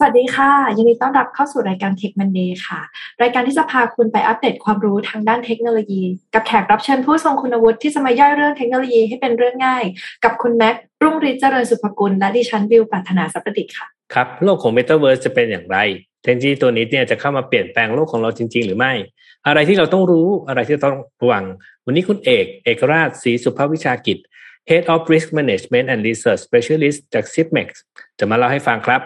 สวัสดีค่ะ ยินดีต้อนรับเข้าสู่รายการ Tech Monday ค่ะ รายการที่จะพาคุณไปอัปเดตความรู้ทางด้านเทคโนโลยี กับแขกรับเชิญผู้ทรงคุณวุฒิที่จะมาย่อยเรื่องเทคโนโลยีให้เป็นเรื่องง่าย กับคุณแม็กรุ่งฤทธิ์เจริญสุภกุล และดิฉันบิวปรัฒนาสัพติค่ะ ครับ โลกของ Metaverse จะเป็นอย่างไร เทคโนโลยีตัวนี้เนี่ยจะเข้ามาเปลี่ยนแปลงโลกของเราจริง ๆ หรือไม่ อะไรที่เราต้องรู้อะไรที่ต้องระวัง วันนี้คุณเอกเอกราชศรีสุภวิชากิจ Head of Risk Management and Research Specialist จาก CIPMEX จะมาเล่าให้ฟังครับ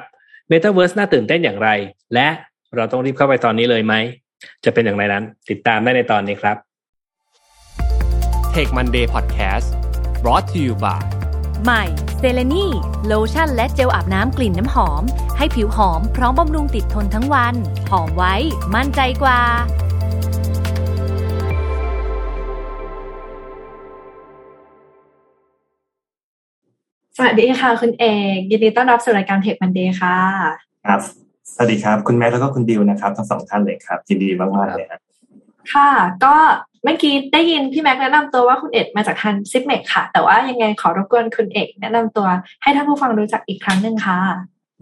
Metaverse น่าตื่นเต้นอย่างไร และเราต้องรีบเข้าไปตอนนี้เลยไหม จะเป็นอย่างไรนั้น ติดตามได้ในตอนนี้ครับ Tech Monday Podcast brought to you by ใหม่เซเลนีโลชั่นและเจลอาบน้ำกลิ่นน้ำหอม ให้ผิวหอมพร้อมบำรุงติดทนทั้งวัน หอมไว้ มั่นใจกว่า สวัสดีค่ะ คุณเอกยินดีต้อนรับสู่รายการ Tech Monday ค่ะ ครับ สวัสดีครับ คุณแม็กแล้วก็คุณดิวนะครับทั้งสองท่านเลยครับยินดีมากๆเลยครับค่ะ ก็เมื่อกี้ได้ยินพี่แม็กแนะนำตัวว่าคุณเอกมาจากทาง Zipmex ค่ะ แต่ว่ายังไงขอรบกวนคุณเอกแนะนำตัวให้ท่านผู้ฟังรู้จักอีกครั้งหนึ่งค่ะ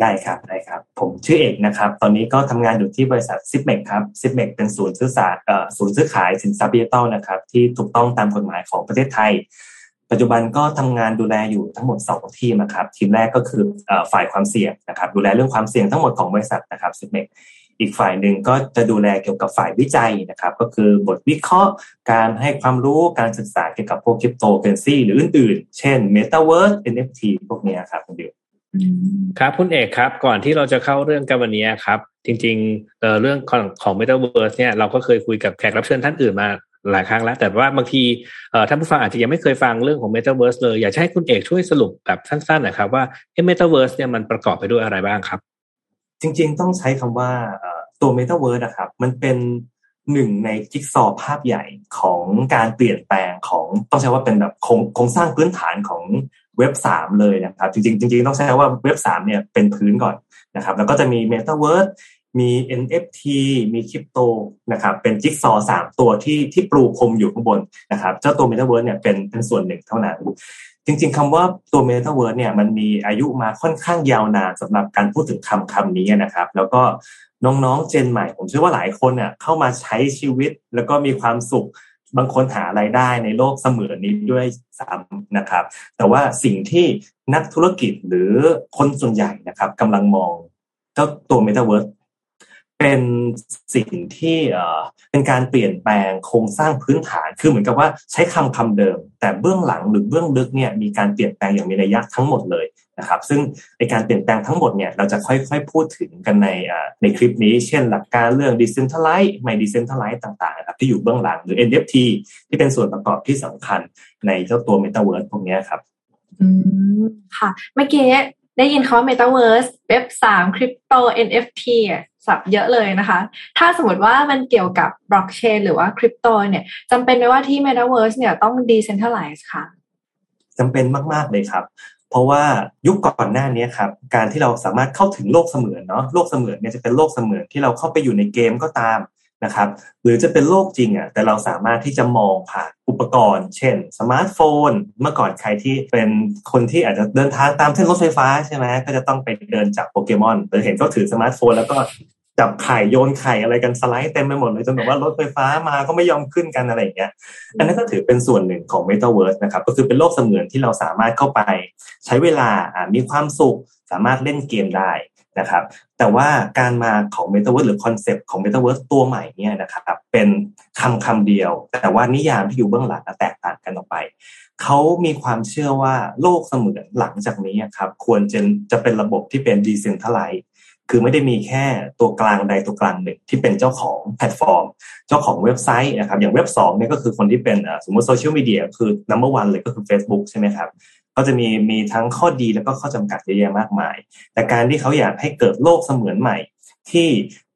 ได้ครับได้ครับ ผมชื่อเอกนะครับ ตอนนี้ก็ทำงานอยู่ที่บริษัท Zipmex ครับ Zipmex เป็นศูนย์ซื้อสารเอ่อศูนย์ซื้อขายสินทรัพย์ดิจิตอลนะครับที่ถูกต้องตามกฎหมายของประเทศไทย ปัจจุบันก็ทำงานดูแลอยู่ทั้งหมด 2 ทีมนะครับ ทีมแรกก็คือฝ่ายความเสี่ยงนะครับ ดูแลเรื่องความเสี่ยงทั้งหมดของบริษัทนะครับ Zipmex อีกฝ่ายหนึ่งก็จะดูแลเกี่ยวกับฝ่ายวิจัยนะครับ ก็คือบทวิเคราะห์การให้ความรู้การศึกษาเกี่ยวกับพวกคริปโตเคอร์เรนซีหรืออื่นๆ เช่น Metaverse NFT พวกนี้ครับคุณดิวครับคุณเอกครับ ก่อนที่เราจะเข้าเรื่องกันวันนี้ครับ จริงๆเเรื่องของของ Metaverse เนี่ยเราก็เคยคุยกับแขกรับเชิญท่านอื่นมา หลายครั้งแล้ว แต่ว่าบางทีท่านผู้ฟังอาจจะยังไม่เคยฟังเรื่องของ Metaverse เลย อยากให้คุณเอกช่วยสรุปแบบสั้นๆนะครับว่าเอ๊ะ Metaverse เนี่ยมันประกอบไปด้วยอะไรบ้างครับ จริงๆ ต้องใช้คำว่าตัว Metaverse นะครับ มันเป็นหนึ่งในจิ๊กซอว์ภาพใหญ่ของการเปลี่ยนแปลงของต้องใช้ว่าเป็นแบบโครงสร้างพื้นฐานของเว็บสามเลยนะครับ จริงๆจริงๆต้องใช้ว่าเว็บสามเนี่ยเป็นพื้นก่อนนะครับ แล้วก็จะมี Metaverse มี NFT มีคริปโตนะครับเป็นจิ๊กซอว์สามตัวที่ที่ปลูกคมอยู่ข้างบนนะครับเจ้าตัว Metaverse เนี่ยเป็นเป็นส่วนหนึ่งเท่านั้น จริงๆคำว่าตัว Metaverse เนี่ยมันมีอายุมาค่อนข้างยาวนานสำหรับการพูดถึงคำคำนี้นะครับ แล้วก็น้องๆเจนใหม่ ผมเชื่อว่าหลายคนเนี่ยเข้ามาใช้ชีวิตแล้วก็มีความสุขบางคนหาไรายได้ในโลกเสมือนนี้ด้วยซ้ำนะครับ แต่ว่าสิ่งที่นักธุรกิจหรือคนส่วนใหญ่นะครับกำลังมองเจ้าตัว Metaverse เป็นสิ่งที่เป็นการเปลี่ยนแปลงโครงสร้างพื้นฐาน คือเหมือนกับว่าใช้คำคำเดิม แต่เบื้องหลังหรือเบื้องลึกเนี่ยมีการเปลี่ยนแปลงอย่างมีนัยยะทั้งหมดเลยนะครับ ซึ่งในการเปลี่ยนแปลงทั้งหมดเนี่ยเราจะค่อยๆพูดถึงกันในในคลิปนี้ เช่นหลักการเรื่อง decentralize ไม่ decentralize ต่างๆนะครับที่อยู่เบื้องหลังหรือ NFT ที่เป็นส่วนประกอบที่สำคัญในเจ้าตัว Metaverse พวกนี้ครับอืมค่ะเมื่อกี้ได้ยินเขาว่า Metaverse เว็บสามคริปโต NFT สับเยอะเลยนะคะ ถ้าสมมติว่ามันเกี่ยวกับบล็อกเชนหรือว่าคริปโตเนี่ยจำเป็นไหมว่าที่ Metaverse เนี่ยต้อง decentralize ค่ะจำเป็นมาก ๆ เลยครับ เพราะว่ายุคก่อนหน้านี้ครับ การที่เราสามารถเข้าถึงโลกเสมือนเนาะโลกเสมือนเนี่ยจะเป็นโลกเสมือนที่เราเข้าไปอยู่ในเกมก็ตาม นะครับ หรือจะเป็นโลกจริงอะแต่เราสามารถที่จะมองผ่านอุปกรณ์ เช่นสมาร์ทโฟน เมื่อก่อนใครที่เป็นคนที่อาจจะเดินทางตามเส้นรถไฟฟ้าใช่ไหมก็จะต้องไปเดินจับโปเกมอนหรือเห็นก็ถือสมาร์ทโฟน แล้วก็จับไข่โยนไข่อะไรกันสไลด์เต็มไปหมดเลยจนแบบว่ารถไฟฟ้ามาก็ไม่ยอมขึ้นกันอะไรอย่างเงี้ย อันนั้นก็ถือเป็นส่วนหนึ่งของ Metaverse นะครับ ก็คือเป็นโลกเสมือนที่เราสามารถเข้าไป ใช้เวลามีความสุขสามารถเล่นเกมได้ นะครับ แต่ว่าการมาของ Metaverse หรือคอนเซปต์ของ Metaverse ตัวใหม่เนี่ยนะครับ เป็นคำคำเดียว แต่ว่านิยามที่อยู่เบื้องหลังแตกต่างกันออกไป เขามีความเชื่อว่าโลกเสมือนหลังจากนี้ครับควรจะจะเป็นระบบที่เป็น decentralized คือไม่ได้มีแค่ตัวกลางใดตัวกลางหนึ่งที่เป็นเจ้าของแพลตฟอร์ม เจ้าของเว็บไซต์นะครับอย่างเว็บสองเนี่ยก็คือคนที่เป็นสมมติโซเชียลมีเดียคือ number one เลยก็คือ Facebook ใช่ไหมครับ ก็จะมีมีทั้งข้อดีแล้วก็ข้อจำกัดเยอะแยะมากมาย แต่การที่เขาอยากให้เกิดโลกเสมือนใหม่ ที่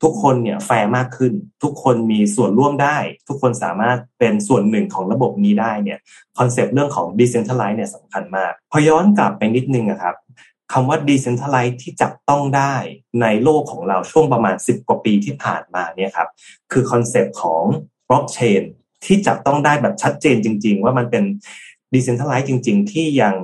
ทุกคนเนี่ยแฟร์มากขึ้น ทุกคนมีส่วนร่วมได้ ทุกคนสามารถเป็นส่วนหนึ่งของระบบนี้ได้เนี่ยคอนเซปต์เรื่องของ decentralize เนี่ยสำคัญมาก พอย้อนกลับไปนิดนึงนะครับคำว่า decentralize ที่จับต้องได้ในโลกของเราช่วงประมาณ 10 กว่าปีที่ผ่านมาเนี่ยครับคือคอนเซปต์ของ blockchain ที่จับต้องได้แบบชัดเจนจริง ๆ ว่ามันเป็น decentralize จริง ๆ ที่ยัง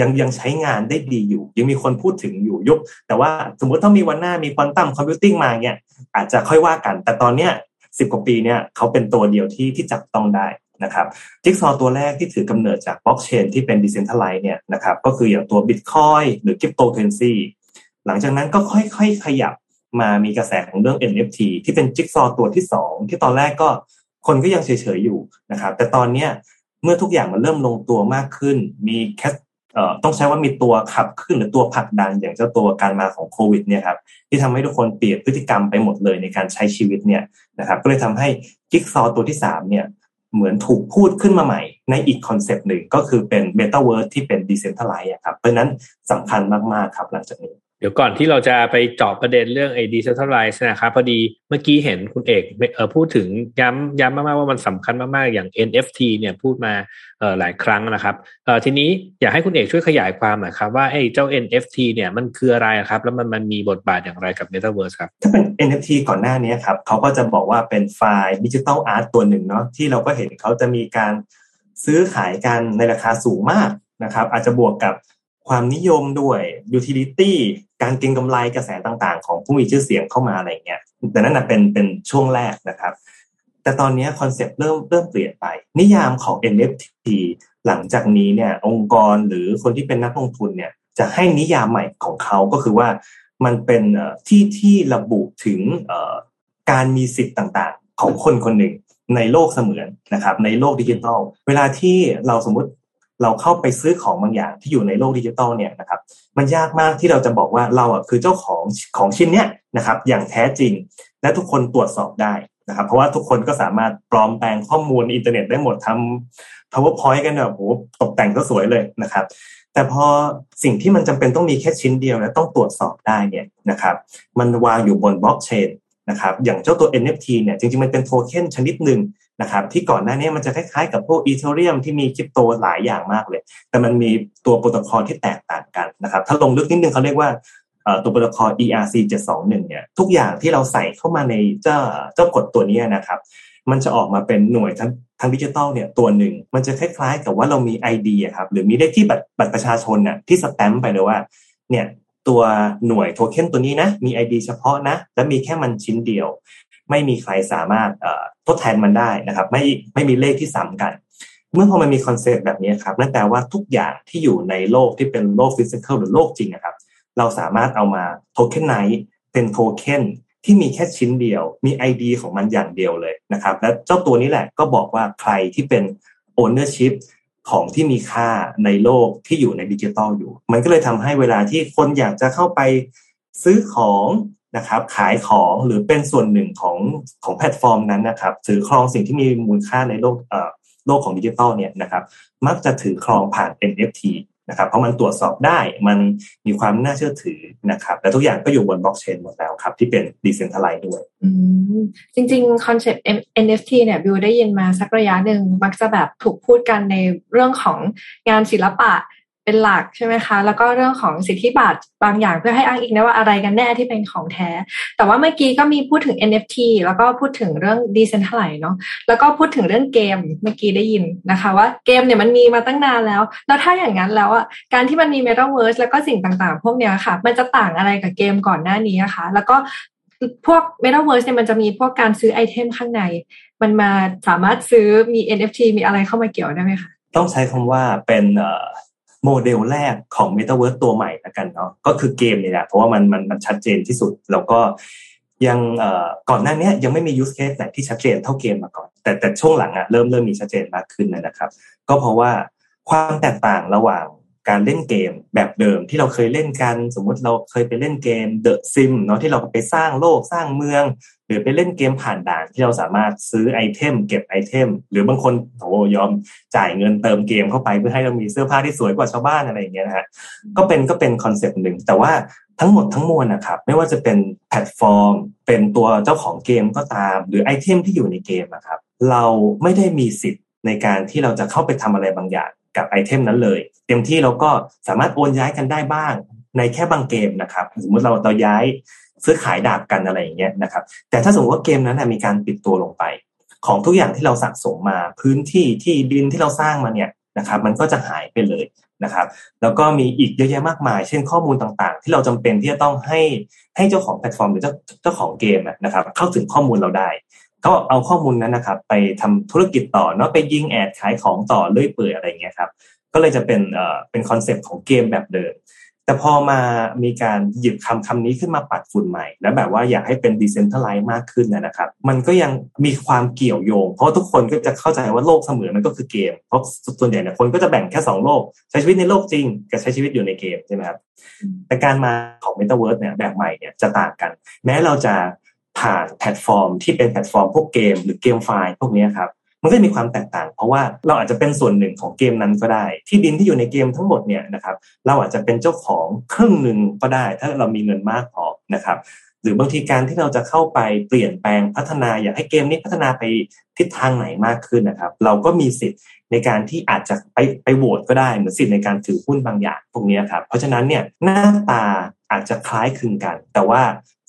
ยังยังใช้งานได้ดีอยู่ ยังมีคนพูดถึงอยู่ยุคแต่ว่าสมมติถ้ามีวันหน้ามี quantum computing มาเนี่ยอาจจะค่อยว่ากัน แต่ตอนเนี้ยสิบกว่าปีเนี่ยเขาเป็นตัวเดียวที่ที่จับต้องได้นะครับจิ๊กซอว์ตัวแรกที่ถือกำเนิดจากบล็อกเชนที่เป็น decentralize เนี่ยนะครับก็คืออย่างตัวบิตคอยน์หรือคริปโตเคอเรนซีหลังจากนั้นก็ค่อยๆขยับมามีกระแสของเรื่อง NFT ที่เป็นจิ๊กซอว์ตัวที่สองที่ตอนแรกก็คนก็ยังเฉยๆอยู่นะครับแต่ตอนเนี้ย เมื่อทุกอย่างมันเริ่มลงตัวมากขึ้น มีแคต้องใช้ว่ามีตัวขับเคลื่อนหรือตัวผลักดันอย่างเจ้าตัวการมาของโควิดเนี่ยครับที่ทำให้ทุกคนเปลี่ยนพฤติกรรมไปหมดเลยในการใช้ชีวิตเนี่ยนะครับก็เลยทำให้จิ๊กซอว์ตัวที่สามเนี่ยเหมือนถูกพูดขึ้นมาใหม่ในอีกคอนเซปต์หนึ่งก็คือเป็นเมตาเวิร์สที่เป็น decentralize ครับเพราะนั้นสำคัญมาก ๆ ครับหลังจากนี้ เดี๋ยวก่อนที่เราจะไปเจาะประเด็นเรื่องไอ้ดิจิทัลไลซ์นะครับพอดีเมื่อกี้เห็นคุณเอกเออพูดถึงย้ำย้ำมากๆว่ามันสำคัญมากๆ อย่าง NFT เนี่ยพูดมาเออหลายครั้งนะครับเออทีนี้อยากให้คุณเอกช่วยขยายความหน่อยครับว่าไอ้เจ้า NFT เนี่ยมันคืออะไรครับ แล้วมันมันมีบทบาทอย่างไรกับ Metaverse ครับ ถ้าเป็น NFT ก่อนหน้านี้ครับเขาก็จะบอกว่าเป็นไฟล์ดิจิทัลอาร์ตตัวหนึ่งเนาะที่เราก็เห็นเขาจะมีการซื้อขายกันในราคาสูงมากนะครับอาจจะบวกกับ ความนิยมด้วย utility การเก็งกำไรกระแสต่างๆ ของผู้มีชื่อเสียงเข้ามาอะไรเงี้ยแต่นั่นเป็นเป็นช่วงแรกนะครับ แต่ตอนนี้คอนเซปต์เริ่มเริ่มเปลี่ยนไป นิยามของ NFT หลังจากนี้เนี่ยองค์กรหรือคนที่เป็นนักลงทุนเนี่ยจะให้นิยามใหม่ของเขาก็คือว่ามันเป็นที่ที่ระบุถึงการมีสิทธิ์ต่างๆ ของคนคนหนึ่งในโลกเสมือนนะครับในโลกดิจิทัล เวลาที่เราสมมติ เราเข้าไปซื้อของบางอย่างที่อยู่ในโลกดิจิตอลเนี่ยนะครับมันยากมากที่เราจะบอกว่าเราอะคือเจ้าของของชิ้นเนี้ยนะครับอย่างแท้จริง และทุกคนตรวจสอบได้นะครับ เพราะว่าทุกคนก็สามารถปลอมแปลงข้อมูลอินเทอร์เน็ตได้หมดทำ powerpoint กันแบบโหตกแต่งก็สวยเลยนะครับแต่พอสิ่งที่มันจำเป็นต้องมีแค่ชิ้นเดียวและต้องตรวจสอบได้เนี่ยนะครับมันวางอยู่บนบล็อกเชนนะครับอย่างเจ้าตัว NFT เนี่ยจริงๆ มันเป็นโทเค็นชนิดหนึ่ง นะครับที่ก่อนหน้านี้มันจะคล้ายๆกับพวก Ethereum ที่มีคริปโตหลายอย่างมากเลย แต่มันมีตัวโปรโตคอลที่แตกต่างกันนะครับถ้าลงลึกนิดนึงเขาเรียกว่าตัวโปรโตคอล ERC 721เนี่ยทุกอย่างที่เราใส่เข้ามาในเจ้าเจ้ากฎตัวนี้นะครับ มันจะออกมาเป็นหน่วยทั้งทางดิจิตอลเนี่ยตัวหนึ่งมันจะคล้ายๆ กับว่าเรามี ID ครับหรือมีเลขที่บัตรบัตรประชาชนน่ะที่สแตมป์ไปเลยว่าเนี่ยตัวหน่วยโทเค็นตัวนี้นะมี ID เฉพาะนะ และมีแค่มันชิ้นเดียว ไม่มีใครสามารถทดแทนมันได้นะครับ ไม่ไม่มีเลขที่ซ้ำกัน เมื่อพอมันมีคอนเซปต์แบบนี้ครับนั่นแปลว่าทุกอย่างที่อยู่ในโลกที่เป็นโลก physical หรือโลกจริงนะครับ เราสามารถเอามา tokenize เป็นโทเค็นที่มีแค่ชิ้นเดียว มี ID ของมันอย่างเดียวเลยนะครับ และเจ้าตัวนี้แหละก็บอกว่าใครที่เป็น ownership ของที่มีค่าในโลกที่อยู่ในดิจิตอลอยู่ มันก็เลยทำให้เวลาที่คนอยากจะเข้าไปซื้อของ นะครับขายของหรือเป็นส่วนหนึ่งของของแพลตฟอร์มนั้นนะครับถือครองสิ่งที่มีมูลค่าในโลกเอ่อโลกของดิจิทัลเนี่ยนะครับมักจะถือครองผ่าน NFT นะครับเพราะมันตรวจสอบได้มันมีความน่าเชื่อถือนะครับแต่ทุกอย่างก็อยู่บนบล็อกเชนหมดแล้วครับ ที่เป็น decentralize ด้วยจริงๆคอนเซ็ปต์ NFT เนี่ยบิวได้ยินมาสักระยะหนึ่งมักจะแบบถูกพูดกันในเรื่องของงานศิลปะ เป็นหลักใช่ไหมคะ แล้วก็เรื่องของสิทธิบัตรบางอย่างเพื่อให้อ้างอิงได้ว่าอะไรกันแน่ที่เป็นของแท้ แต่ว่าเมื่อกี้ก็มีพูดถึง NFT แล้วก็พูดถึงเรื่อง Decentralized เนาะแล้วก็พูดถึงเรื่องเกมเมื่อกี้ได้ยินนะคะ ว่าเกมเนี่ยมันมีมาตั้งนานแล้ว แล้วถ้าอย่างนั้นแล้วอะการที่มันมี Metaverse แล้วก็สิ่งต่างๆ พวกเนี้ยค่ะ มันจะต่างอะไรกับเกมก่อนหน้านี้นะคะ แล้วก็พวก Metaverse เนี่ยมันจะมีพวกการซื้อไอเทมข้างใน มันมาสามารถซื้อมี NFT มีอะไรเข้ามาเกี่ยวได้ไหมคะต้องใช้คำว่าเป็น โมเดลแรกของ m e t a เวิร์ตัวใหม่ละกันเนาะก็คือเกมนี่แหละเพราะว่ามันมันมันชัดเจนที่สุด แล้วก็ยังเอ่อก่อนหน้านี้ยังไม่มี use case ไหนที่ชัดเจนเท่าเกมมาก่อน แต่แต่ช่วงหลังอะเริ่มเริ่มมีชัดเจนมากขึ้นนะครับ ก็เพราะว่าความแตกต่างระหว่าง การเล่นเกมแบบเดิมที่เราเคยเล่นกัน สมมุติเราเคยไปเล่นเกม The Sims เนาะที่เราไปสร้างโลกสร้างเมือง หรือไปเล่นเกมผ่านด่านที่เราสามารถซื้อไอเทม เก็บไอเทม หรือบางคนโอ้ยอมจ่ายเงินเติมเกมเข้าไปเพื่อให้เรามีเสื้อผ้าที่สวยกว่าชาวบ้านอะไรอย่างเงี้ยนะฮะก็เป็นก็เป็นคอนเซปต์หนึ่งแต่ว่าทั้งหมดทั้งมวลนะครับไม่ว่าจะเป็นแพลตฟอร์ม เป็นตัวเจ้าของเกมก็ตาม หรือไอเทมที่อยู่ในเกมนะครับเราไม่ได้มีสิทธิ์ในการที่เราจะเข้าไปทำอะไรบางอย่าง กับไอเทมนั้นเลย เต็มที่เราก็สามารถโอนย้ายกันได้บ้าง ในแค่บางเกมนะครับ สมมติเราเราย้ายซื้อขายดาบกันอะไรอย่างเงี้ยนะครับ แต่ถ้าสมมติว่าเกมนั้นมีการปิดตัวลงไป ของทุกอย่างที่เราสะสมมาพื้นที่ที่ดินที่เราสร้างมาเนี่ยนะครับ มันก็จะหายไปเลยนะครับ แล้วก็มีอีกเยอะแยะมากมาย เช่นข้อมูลต่างๆ ที่เราจำเป็นที่จะต้องให้ให้เจ้าของแพลตฟอร์มหรือเจ้าเจ้าของเกมนะครับ เข้าถึงข้อมูลเราได้ ก็เอาข้อมูลนั้นนะครับ ไปทำธุรกิจต่อเนาะไปยิงแอดขายของต่อเรื่อยเปื่อยอะไรเงี้ยครับก็เลยจะเป็นเอ่อเป็นคอนเซปต์ของเกมแบบเดิมแต่พอมามีการหยิบคำคำนี้ขึ้นมาปัดฝุ่นใหม่ แล้วแบบว่าอยากให้เป็น decentralize มากขึ้นนะครับ มันก็ยังมีความเกี่ยวโยง เพราะทุกคนก็จะเข้าใจว่าโลกเสมือนมันก็คือเกม เพราะส่วนใหญ่เนี่ยคนก็จะแบ่งแค่ 2 โลก ใช้ชีวิตในโลกจริง กับใช้ชีวิตอยู่ในเกมใช่ไหมครับแต่การมาของเมตาเวิร์สเนี่ยแบบใหม่เนี่ยจะต่างกัน แม้เราจะ ผ่านแพลตฟอร์ม ที่เป็นแพลตฟอร์มพวกเกม หรือ GameFi พวกนี้ครับมันก็มีความแตกต่าง เพราะว่าเราอาจจะเป็นส่วนหนึ่งของเกมนั้นก็ได้ ที่ดินที่อยู่ในเกมทั้งหมดเนี่ยนะครับเราอาจจะเป็นเจ้าของครึ่งหนึ่งก็ได้ ถ้าเรามีเงินมากพอนะครับหรือบางทีการที่เราจะเข้าไปเปลี่ยนแปลงพัฒนาอยากให้เกมนี้พัฒนาไปทิศทางไหนมากขึ้นนะครับ เราก็มีสิทธิ์ในการที่อาจจะไปไปโหวตก็ได้เหมือนสิทธิ์ในการถือหุ้นบางอย่างพวกนี้ครับเพราะฉะนั้นเนี่ยหน้าตาอาจจะคล้ายคลึงกัน แต่ว่า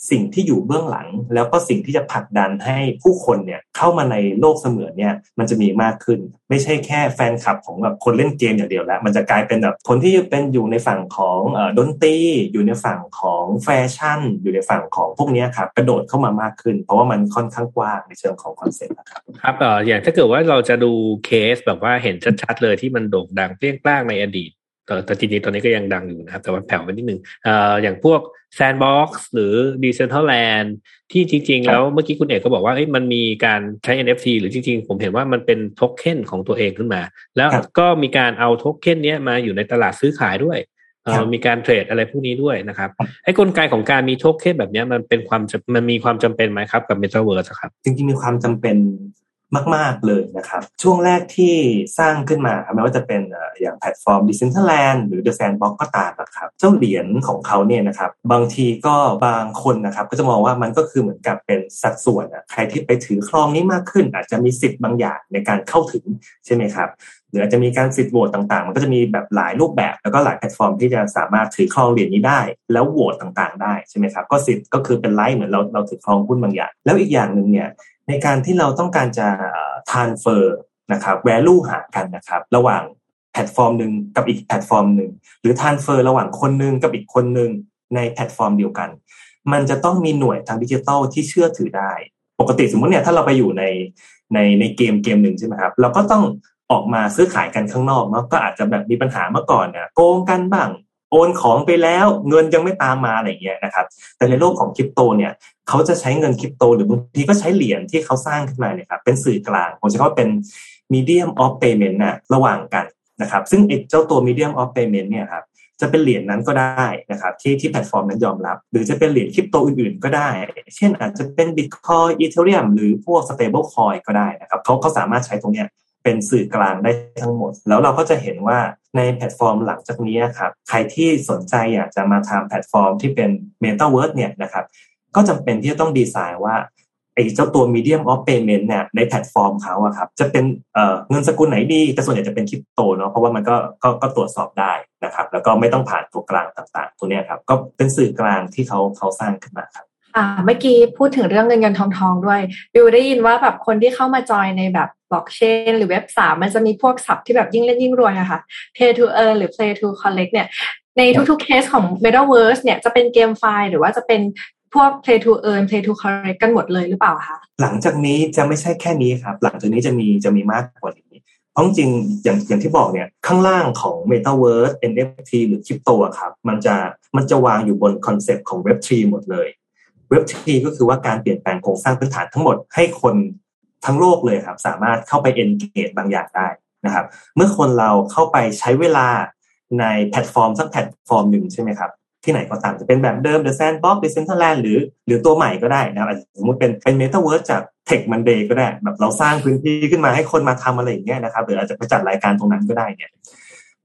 สิ่งที่อยู่เบื้องหลัง แล้วก็สิ่งที่จะผลักดันให้ผู้คนเนี่ยเข้ามาในโลกเสมือนเนี่ยมันจะมีมากขึ้น ไม่ใช่แค่แฟนคลับของแบบคนเล่นเกมอย่างเดียวแล้ว มันจะกลายเป็นแบบคนที่เป็นอยู่ในฝั่งของดนตรีอยู่ในฝั่งของแฟชั่น อยู่ในฝั่งของพวกนี้ครับกระโดดเข้ามามากขึ้น เพราะว่ามันค่อนข้างกว้างในเชิงของคอนเซ็ปต์นะครับครับเอออย่างถ้าเกิดว่าเราจะดูเคสแบบว่าเห็นชัดๆเลยที่มันโด่งดังเปรี้ยงปร้างในอดีต แต่แต่จริงๆตอนนี้ก็ยังดังอยู่นะครับ แต่ว่าแผ่วไปนิดนึงเอ่ออย่างพวก Sandbox หรือ Decentraland ที่จริง ๆ แล้วเมื่อกี้คุณเอกก็บอกว่ามันมีการใช้ NFT หรือจริง ๆ ผมเห็นว่ามันเป็นโทเค็นของตัวเองขึ้นมา แล้วก็มีการเอาโทเค็นนี้มาอยู่ในตลาดซื้อขายด้วยมีการเทรดอะไรพวกนี้ด้วยนะครับไอ้กลไกของการมีโทเค็นแบบนี้มันเป็นความมันมีความจำเป็นไหมครับกับ Metaverse ครับ จริงๆมีความจำเป็น มาก ๆ เลยนะครับ ช่วงแรกที่สร้างขึ้นมาครับไม่ว่าจะเป็นอย่างแพลตฟอร์ม Decentraland หรือ The Sandbox ก็ตามนะครับ เจ้าเหรียญของเขาเนี่ยนะครับ บางทีก็บางคนนะครับ ก็จะมองว่ามันก็คือเหมือนกับเป็นสัดส่วนอะใครที่ไปถือครองนี้มากขึ้น อาจจะมีสิทธิ์บางอย่างในการเข้าถึงใช่ไหมครับหรืออาจจะมีการสิทธิ์โหวตต่างๆ มันก็จะมีแบบหลายรูปแบบ แล้วก็หลายแพลตฟอร์มที่จะสามารถถือครองเหรียญนี้ได้ แล้วโหวตต่างๆ ได้ใช่ไหมครับ ก็สิทธิ์ก็คือเป็น right เหมือนเราเราถือครองหุ้นบางอย่าง แล้วอีกอย่างหนึ่งเนี่ย ในการที่เราต้องการจะtransfer นะครับ value หากันนะครับ ระหว่างแพลตฟอร์มหนึ่งกับอีกแพลตฟอร์มหนึ่งหรือ transfer ระหว่างคนหนึ่งกับอีกคนหนึ่งในแพลตฟอร์มเดียวกัน มันจะต้องมีหน่วยทางดิจิทัลที่เชื่อถือได้ ปกติสมมติเนี่ยถ้าเราไปอยู่ในในในเกมเกมหนึ่งใช่ไหมครับเราก็ต้องออกมาซื้อขายกันข้างนอกเนาะก็อาจจะแบบมีปัญหาเมื่อก่อนเนี่ยโกงกันบ้าง โอนของไปแล้วเงินยังไม่ตามมาอะไรเงี้ยนะครับ แต่ในโลกของคริปโตเนี่ยเขาจะใช้เงินคริปโต หรือบางทีก็ใช้เหรียญที่เขาสร้างขึ้นมาเนี่ยครับเป็นสื่อกลางผมจะว่าเป็น medium of payment นะระหว่างกันนะครับ ซึ่งเจ้าตัว medium of payment เนี่ยครับจะเป็นเหรียญนั้นก็ได้นะครับที่ที่แพลตฟอร์มนั้นยอมรับ หรือจะเป็นเหรียญคริปโตอื่นๆ ก็ได้ เช่นอาจจะเป็น Bitcoin Ethereum หรือพวก stable coin ก็ได้นะครับเขาเขาสามารถใช้ตรงเนี้ย เป็นสื่อกลางได้ทั้งหมด แล้วเราก็จะเห็นว่าในแพลตฟอร์มหลังจากนี้ครับใครที่สนใจอยากจะมาทำแพลตฟอร์มที่เป็น Metaverse เนี่ยนะครับก็จำเป็นที่จะต้องดีไซน์ว่าไอ้เจ้าตัว medium of payment เนี่ยในแพลตฟอร์มเขาอะครับจะเป็นเงินสกุลไหนดี แต่ส่วนใหญ่จะเป็นคริปโตเนาะเพราะว่ามันก็ก็ก็ตรวจสอบได้นะครับ แล้วก็ไม่ต้องผ่านตัวกลางต่างๆตัวเนี้ยครับก็เป็นสื่อกลางที่เขาเขาสร้างขึ้นมาครับ อ่าเมื่อกี้พูดถึงเรื่องเงินเงินทองทองด้วยบิวได้ยินว่าแบบคนที่เข้ามาจอยในแบบบล็อกเชนหรือเว็บสามมันจะมีพวกศัพท์ที่แบบยิ่งเล่นยิ่งรวยอะค่ะ play to earn หรือ play to collect เนี่ย ในทุกๆเคสของ Metaverse เนี่ยจะเป็น GameFi หรือว่าจะเป็นพวก play to earn play to collect กันหมดเลยหรือเปล่าคะหลังจากนี้จะไม่ใช่แค่นี้ครับ หลังจากนี้จะมีจะมีมากกว่านี้เพราะจริงอย่างอย่างที่บอกเนี่ยข้างล่างของ Metaverse NFT หรือคริปโตครับ มันจะมันจะวางอยู่บนคอนเซปต์ของ Web3 หมดเลย Web3ก็คือว่าการเปลี่ยนแปลงโครงสร้างพื้นฐานทั้งหมดให้คนทั้งโลกเลยครับ สามารถเข้าไป engage บางอย่างได้นะครับ เมื่อคนเราเข้าไปใช้เวลาในแพลตฟอร์มสักแพลตฟอร์มหนึ่งใช่ไหมครับที่ไหนก็ตามจะเป็นแบบเดิม The Sandbox Decentraland หรือหรือตัวใหม่ก็ได้นะครับสมมติเป็นเป็น Metaverse จาก Tech Monday ก็ได้ แบบเราสร้างพื้นที่ขึ้นมาให้คนมาทำอะไรอย่างเงี้ยนะครับหรืออาจจะไปจัดรายการตรงนั้นก็ได้เนี่ย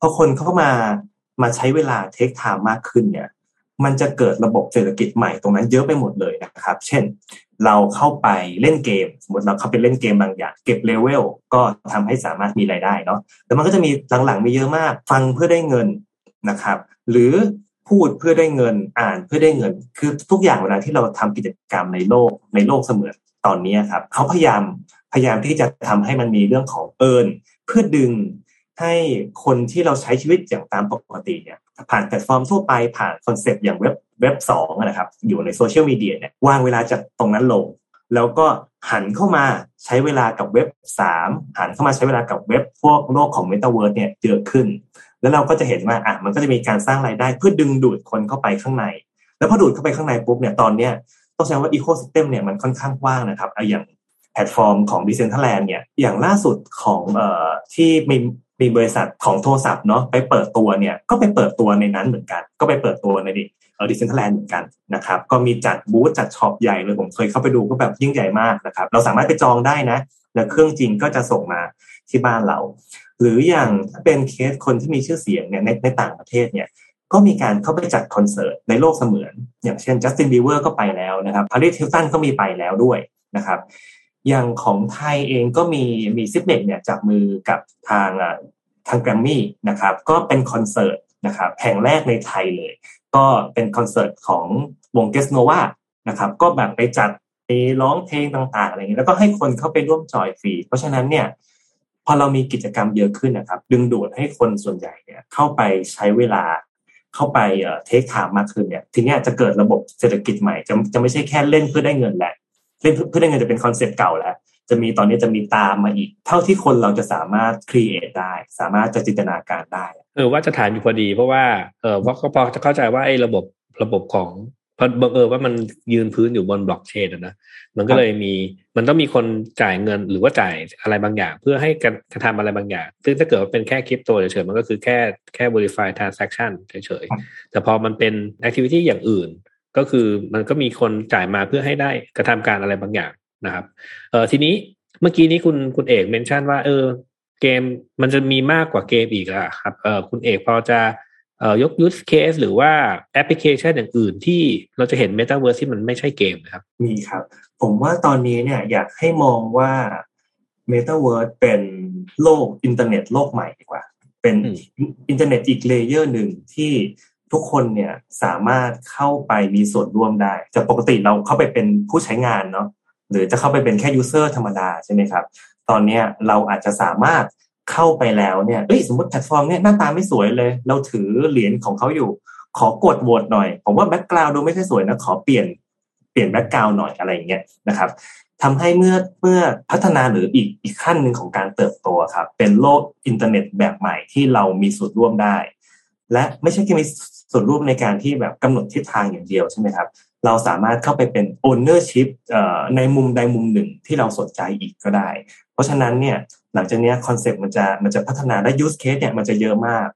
พอคนเข้ามามาใช้เวลา take time มากขึ้นเนี่ย มันจะเกิดระบบเศรษฐกิจใหม่ตรงนั้นเยอะไปหมดเลยนะครับ เช่น เราเข้าไปเล่นเกม สมมติเราเข้าไปเล่นเกมบางอย่าง เก็บเลเวลก็ทำให้สามารถมีรายได้เนาะแต่มันก็จะมีหลังๆมีเยอะมาก ฟังเพื่อได้เงินนะครับ หรือพูดเพื่อได้เงินอ่านเพื่อได้เงิน คือทุกอย่างเวลาที่เราทำกิจกรรมในโลกในโลกเสมือนตอนนี้ครับเขาพยายามพยายามที่จะทำให้มันมีเรื่องของเอิญเพื่อดึง ให้คนที่เราใช้ชีวิตอย่างตามปกติเนี่ยผ่านแพลตฟอร์มทั่วไปผ่านคอนเซปต์อย่างเว็บเว็บสองนะครับอยู่ในโซเชียลมีเดียเนี่ยวางเวลาจากตรงนั้นลง แล้วก็หันเข้ามาใช้เวลากับเว็บสามหันเข้ามาใช้เวลากับเว็บพวกโลกของเมตาเวิร์สเนี่ยเยอะขึ้น แล้วเราก็จะเห็นว่าอะมันก็จะมีการสร้างรายได้เพื่อดึงดูดคนเข้าไปข้างใน แล้วพอดูดเข้าไปข้างในปุ๊บเนี่ยตอนเนี้ยต้องใช้ว่า ecosystem เนี่ยมันค่อนข้างกว้างนะครับอย่างแพลตฟอร์มของ Decentraland เนี่ยอย่างล่าสุดของเอ่อที่มี มีบริษัทของโทรศัพท์เนาะไปเปิดตัวเนี่ยก็ไปเปิดตัวในนั้นเหมือนกัน ก็ไปเปิดตัวในดิเออ Decentraland เหมือนกันนะครับก็มีจัดบูธจัดช็อปใหญ่เลยผมเคยเข้าไปดูก็แบบยิ่งใหญ่มากนะครับเราสามารถไปจองได้นะแล้วเครื่องจริงก็จะส่งมาที่บ้านเรา หรืออย่างถ้าเป็นเคสคนที่มีชื่อเสียงเนี่ยในในต่างประเทศเนี่ยก็มีการเข้าไปจัดคอนเสิร์ตในโลกเสมือน อย่างเช่นจัสตินบีเบอร์ก็ไปแล้วนะครับพาริสฮิลตันก็มีไปแล้วด้วยนะครับ อย่างของไทยเองก็มีมี Zipmex เนี่ยจับมือกับทางทางแกรมมี่นะครับ ก็เป็นคอนเสิร์ตนะครับแห่งแรกในไทยเลย ก็เป็นคอนเสิร์ตของวง Getsunova นะครับก็แบบไปจัดไปร้องเพลงต่างๆอะไรอย่างนี้แล้วก็ให้คนเข้าไปร่วมจอยฟรี เพราะฉะนั้นเนี่ยพอเรามีกิจกรรมเยอะขึ้นนะครับ ดึงดูดให้คนส่วนใหญ่เนี่ยเข้าไปใช้เวลาเข้าไป take time มากขึ้นเนี่ยทีนี้จะเกิดระบบเศรษฐกิจใหม่จะจะไม่ใช่แค่เล่นเพื่อได้เงินแหละ เล่นเพื่อได้เงินจะเป็นคอนเซ็ปต์เก่าแล้ว จะมีตอนนี้จะมีตามมาอีก เท่าที่คนเราจะสามารถครีเอทได้ สามารถจะจินตนาการได้ เออว่าจะถามอยู่พอดี เพราะว่าเออเพราะก็พอจะเข้าใจว่าไอ้ระบบระบบของพอบังเอิญว่ามันยืนพื้นอยู่บนบล็อกเชนนะ มันก็เลยมีมันต้องมีคนจ่ายเงินหรือว่าจ่ายอะไรบางอย่าง เพื่อให้การะทำอะไรบางอย่าง ซึ่งถ้าเกิดว่าเป็นแค่คริปโตเฉยๆมันก็คือแค่แค่ verify transaction เฉยๆ แต่พอมันเป็น activity อย่างอื่น ก็คือมันก็มีคนจ่ายมาเพื่อให้ได้กระทำการอะไรบางอย่างนะครับเออทีนี้เมื่อกี้นี้คุณคุณเอก mention ว่า เออ เกมมันจะมีมากกว่าเกมอีกอะครับเออคุณเอกพอจะเอ่อยก use case หรือว่าแอปพลิเคชันอย่างอื่นที่เราจะเห็นเมตาเวิร์สที่มันไม่ใช่เกมนะครับ มีครับ ผมว่าตอนนี้เนี่ยอยากให้มองว่าเมตาเวิร์สเป็นโลกอินเทอร์เน็ตโลกใหม่ดีกว่า เป็นอินเทอร์เน็ตอีก layer หนึ่งที่ ทุกคนเนี่ยสามารถเข้าไปมีส่วนร่วมได้จะปกติเราเข้าไปเป็นผู้ใช้งานเนาะหรือจะเข้าไปเป็นแค่ user ธรรมดาใช่ไหมครับ ตอนนี้เราอาจจะสามารถเข้าไปแล้วเนี่ยเอ้ยสมมติแพลตฟอร์มเนี่ยหน้าตาไม่สวยเลย เราถือเหรียญของเขาอยู่ ขอกดโหวตหน่อย ผมว่า background ดูไม่ค่อยสวยนะ ขอเปลี่ยนเปลี่ยน background หน่อยอะไรอย่างเงี้ยนะครับทำให้เมื่อเมื่อพัฒนาหรืออีกอีกขั้นหนึ่งของการเติบโตครับ เป็นโลกอินเทอร์เน็ตแบบใหม่ที่เรามีส่วนร่วมได้ และไม่ใช่แค่มี ส่วนร่วมในการที่แบบกำหนดทิศทางอย่างเดียวใช่ไหมครับ เราสามารถเข้าไปเป็น ownership ในมุมใดมุมหนึ่งที่เราสนใจอีกก็ได้ เพราะฉะนั้นเนี่ยหลังจากนี้คอนเซ็ปต์มันจะมันจะพัฒนาและ use case เนี่ยมันจะเยอะมาก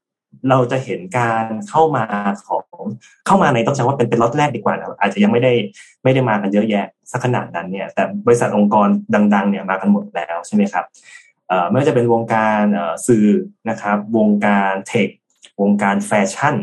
เราจะเห็นการเข้ามาของเข้ามาในต้องใช้ว่าเป็นเป็นล็อตแรกดีกว่านะอาจจะยังไม่ได้ไม่ได้มากันเยอะแยะสักขนาดนั้นเนี่ย แต่บริษัทองค์กรดัง ๆ เนี่ยมากันหมดแล้วใช่ไหมครับไม่ว่าจะเป็นวงการสื่อนะครับ วงการ tech วงการแฟชั่น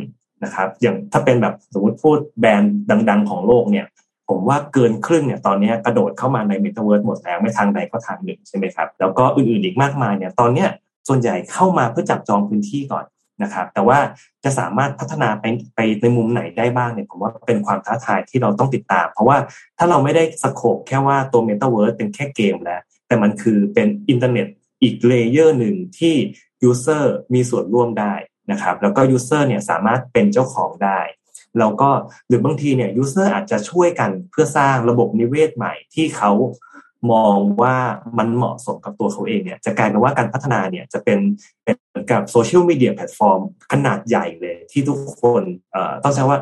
นะครับ อย่างถ้าเป็นแบบสมมติพูดแบรนด์ดัง ๆ ของโลกเนี่ย ผมว่าเกินครึ่งเนี่ยตอนนี้กระโดดเข้ามาในเมตาเวิร์สหมดแล้วไม่ทางใดก็ทางหนึ่งใช่ไหมครับ แล้วก็อื่นๆอีกมากมายเนี่ยตอนเนี้ยส่วนใหญ่เข้ามาเพื่อจับจองพื้นที่ก่อนนะครับ แต่ว่าจะสามารถพัฒนาไปไปในมุมไหนได้บ้างเนี่ยผมว่าเป็นความท้าทายที่เราต้องติดตาม เพราะว่าถ้าเราไม่ได้ scope แค่ว่าตัวเมตาเวิร์สเป็นแค่เกมแล้ว แต่มันคือเป็นอินเทอร์เน็ตอีก layer หนึ่งที่ user มีส่วนร่วมได้ นะครับแล้วก็ user เนี่ยสามารถเป็นเจ้าของได้แล้วก็หรือบางทีเนี่ย user อาจจะช่วยกันเพื่อสร้างระบบนิเวศใหม่ที่เขามองว่ามันเหมาะสมกับตัวเขาเองเนี่ยจะกลายเป็นว่าการพัฒนาเนี่ยจะเป็นเป็นเหมือนกับโซเชียลมีเดียแพลตฟอร์มขนาดใหญ่เลยที่ทุกคนต้องใช้ว่า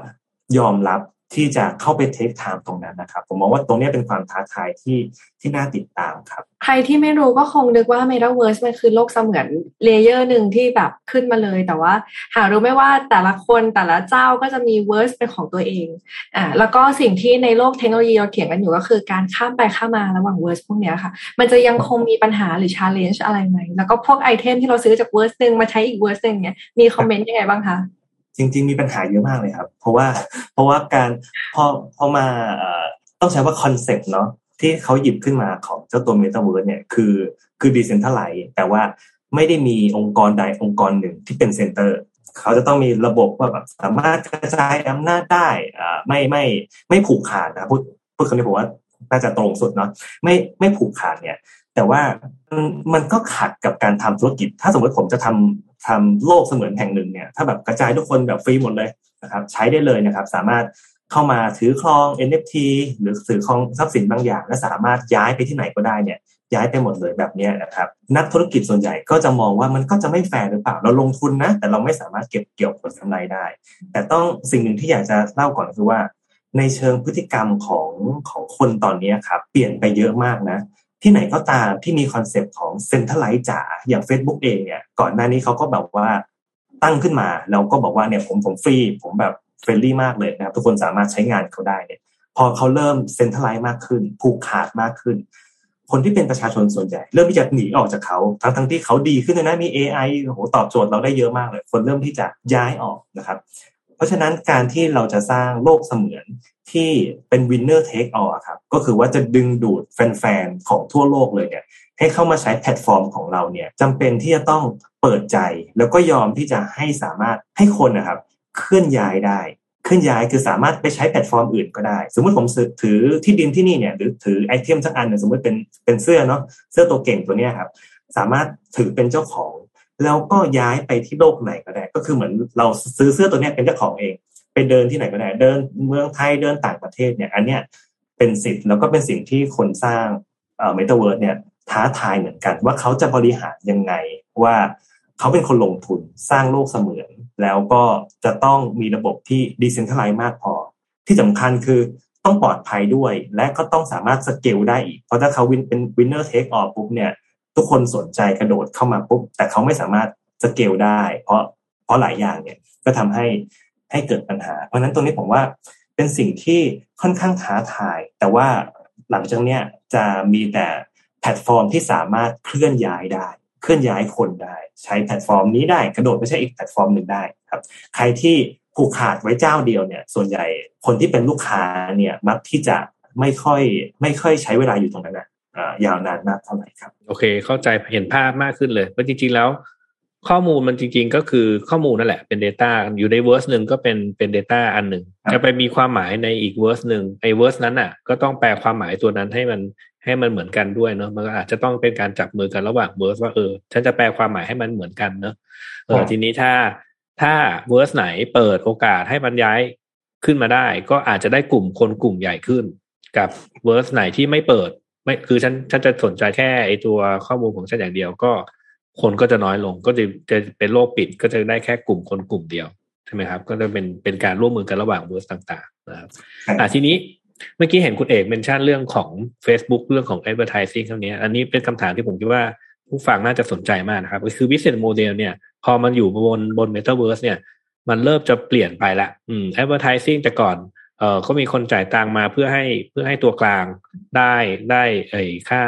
ยอมรับ ที่จะเข้าไป take time ตรงนั้นนะครับ ผมมองว่าตรงนี้เป็นความท้าทายที่ที่น่าติดตามครับ ใครที่ไม่รู้ก็คงนึกว่า Metaverse มันคือโลกเสมือน layer หนึ่งที่แบบขึ้นมาเลย แต่ว่า หารู้ไม่ว่าแต่ละคนแต่ละเจ้าก็จะมี verse เป็นของตัวเองอ่าแล้วก็สิ่งที่ในโลกเทคโนโลยีเราเถียงกันอยู่ก็คือการข้ามไปข้ามมาระหว่าง verse พวกนี้ค่ะ มันจะยังคงมีปัญหาหรือ challenge อะไรไหมแล้วก็พวก item ที่เราซื้อจาก verse หนึ่งมาใช้อีก verse หนึ่งเนี่ยมี comment ยังไงบ้างคะ จริง ๆ มีปัญหาเยอะมากเลยครับ เพราะว่าเพราะว่าการพอพอมาต้องใช้ว่าคอนเซ็ปต์เนาะที่เขาหยิบขึ้นมาของเจ้าตัวเมตาเวิร์สเนี่ยคือคือ decentralized แต่ว่าไม่ได้มีองค์กรใดองค์กรหนึ่งที่เป็น center เขาจะต้องมีระบบว่าแบบสามารถกระจายอำนาจได้อ่าไม่ไม่ไม่ผูกขาดนะพูดพูดคำนี้ผมว่าน่าจะตรงสุดเนาะไม่ไม่ผูกขาดเนี่ย แต่ว่ามันก็ขัดกับการทำธุรกิจ ถ้าสมมติผมจะท ทำโลกเสมือนแห่งหนึ่งเนี่ยถ้าแบบกระจายทุกคนแบบฟรีหมดเลยนะครับใช้ได้เลยนะครับ สามารถเข้ามาถือครอง NFT หรือถือครองทรัพย์สินบางอย่าง และสามารถย้ายไปที่ไหนก็ได้เนี่ยย้ายไปหมดเลยแบบนี้นะครับ นักธุรกิจส่วนใหญ่ก็จะมองว่ามันก็จะไม่แฟร์หรือเปล่าเราลงทุนนะ แต่เราไม่สามารถเก็บเกี่ยวผลกำไรได้ แต่ต้องสิ่งหนึ่งที่อยากจะเล่าก่อนคือว่า ในเชิงพฤติกรรมของของคนตอนนี้ครับเปลี่ยนไปเยอะมากนะ ที่ไหนก็ตามที่มีคอนเซปต์ของ centralize จ๋าอย่าง Facebook เองเนี่ยก่อนหน้านี้เขาก็แบบว่าตั้งขึ้นมาแล้วก็บอกว่าเนี่ยผมผมฟรี ผมแบบ friendly มากเลยนะครับทุกคนสามารถใช้งานเขาได้เนี่ยพอเขาเริ่ม centralize มากขึ้น ผูกขาดมากขึ้น คนที่เป็นประชาชนส่วนใหญ่ เริ่มที่จะหนีออกจากเขาทั้งทั้งที่เขาดีขึ้นเลยนะมี AI โอ้โหตอบโจทย์เราได้เยอะมากเลย คนเริ่มที่จะย้ายออกนะครับ เพราะฉะนั้นการที่เราจะสร้างโลกเสมือนที่เป็น winner take all ครับก็คือว่าจะดึงดูดแฟนๆ ของทั่วโลกเลยเนี่ยให้เข้ามาใช้แพลตฟอร์มของเราเนี่ยจำเป็นที่จะต้องเปิดใจ แล้วก็ยอมที่จะให้สามารถให้คนนะครับเคลื่อนย้ายได้เคลื่อนย้ายคือสามารถไปใช้แพลตฟอร์มอื่นก็ได้ สมมติผมถือที่ดินที่นี่เนี่ยหรือถือ item สักอันเนี่ยสมมติเป็นเป็นเสื้อเนาะเสื้อตัวเก่งตัวเนี้ยครับสามารถถือเป็นเจ้าของ แล้วก็ย้ายไปที่โลกไหนก็ได้ ก็คือเหมือนเราซื้อเสื้อตัวเนี้ยเป็นเจ้าของเอง ไปเดินที่ไหนก็ได้ เดินเมืองไทยเดินต่างประเทศเนี่ย อันเนี้ยเป็นสิทธิ์แล้วก็เป็นสิ่งที่คนสร้างเอ่อเมตาเวิร์สเนี่ยท้าทายเหมือนกัน ว่าเขาจะบริหารยังไงว่าเขาเป็นคนลงทุนสร้างโลกเสมือน แล้วก็จะต้องมีระบบที่ decentralize มากพอ ที่สำคัญคือต้องปลอดภัยด้วย และก็ต้องสามารถสเกลได้อีก เพราะถ้าเขา win เป็น winner take all ปุ๊บเนี่ย ทุกคนสนใจกระโดดเข้ามาปุ๊บแต่เขาไม่สามารถสเกลได้ เพราะเพราะหลายอย่างเนี่ยก็ทำให้ให้เกิดปัญหา เพราะนั้นตรงนี้ผมว่าเป็นสิ่งที่ค่อนข้างท้าทาย แต่ว่าหลังจากเนี้ยจะมีแต่แพลตฟอร์มที่สามารถเคลื่อนย้ายได้ เคลื่อนย้ายคนได้ ใช้แพลตฟอร์มนี้ได้กระโดดไปใช้อีกแพลตฟอร์มหนึ่งได้ครับ ใครที่ผูกขาดไว้เจ้าเดียวเนี่ย ส่วนใหญ่คนที่เป็นลูกค้าเนี่ยมักที่จะไม่ค่อยไม่ค่อยใช้เวลาอยู่ตรงนั้นนะ ยาวนานมากเท่าไหร่ครับ โอเค เข้าใจเห็นภาพมากขึ้นเลยว่าจริง ๆ แล้ว ข้อมูลมันจริง ๆ ก็คือข้อมูลนั่นแหละเป็น Data อยู่ใน verse หนึ่งก็เป็นเป็น Data อันหนึ่งจะไปมีความหมายในอีก verse หนึ่งไอ้ verse นั้นอะ ก็ต้องแปลความหมายตัวนั้นให้มันให้มันเหมือนกันด้วยเนาะมันก็อาจจะต้องเป็นการจับมือกันระหว่าง verse ว่าเออฉันจะแปลความหมายให้มันเหมือนกันเนาะเออทีนี้ถ้าถ้า verse ไหนเปิดโอกาสให้มันย้ายขึ้นมาได้ ก็อาจจะได้กลุ่มคนกลุ่มใหญ่ขึ้น กับเวอร์สไหนที่ไม่เปิด ไม่คือฉันฉันจะสนใจแค่ไอตัวข้อมูลของฉันอย่างเดียวก็ คนก็จะน้อยลงก็จะจะเป็นโลกปิดก็จะได้แค่กลุ่มคนกลุ่มเดียวใช่ไหมครับ ก็จะเป็นเป็นการร่วมมือกันระหว่างเวอร์สต่าง ๆ นะครับอ่าทีนี้เมื่อกี้เห็นคุณเอกเมนชั่นเรื่องของ Facebook เรื่องของ advertising เท่านี้ อันนี้เป็นคำถามที่ผมคิดว่าผู้ฟังน่าจะสนใจมากนะครับคือ business model เนี่ย พอมันอยู่บนบน metaverse เนี่ย มันเริ่มจะเปลี่ยนไปละ อืม advertising แต่ก่อน เอ่อก็มีคนจ่ายตังมาเพื่อให้เพื่อให้ตัวกลางได้ได้ไอ้ค่า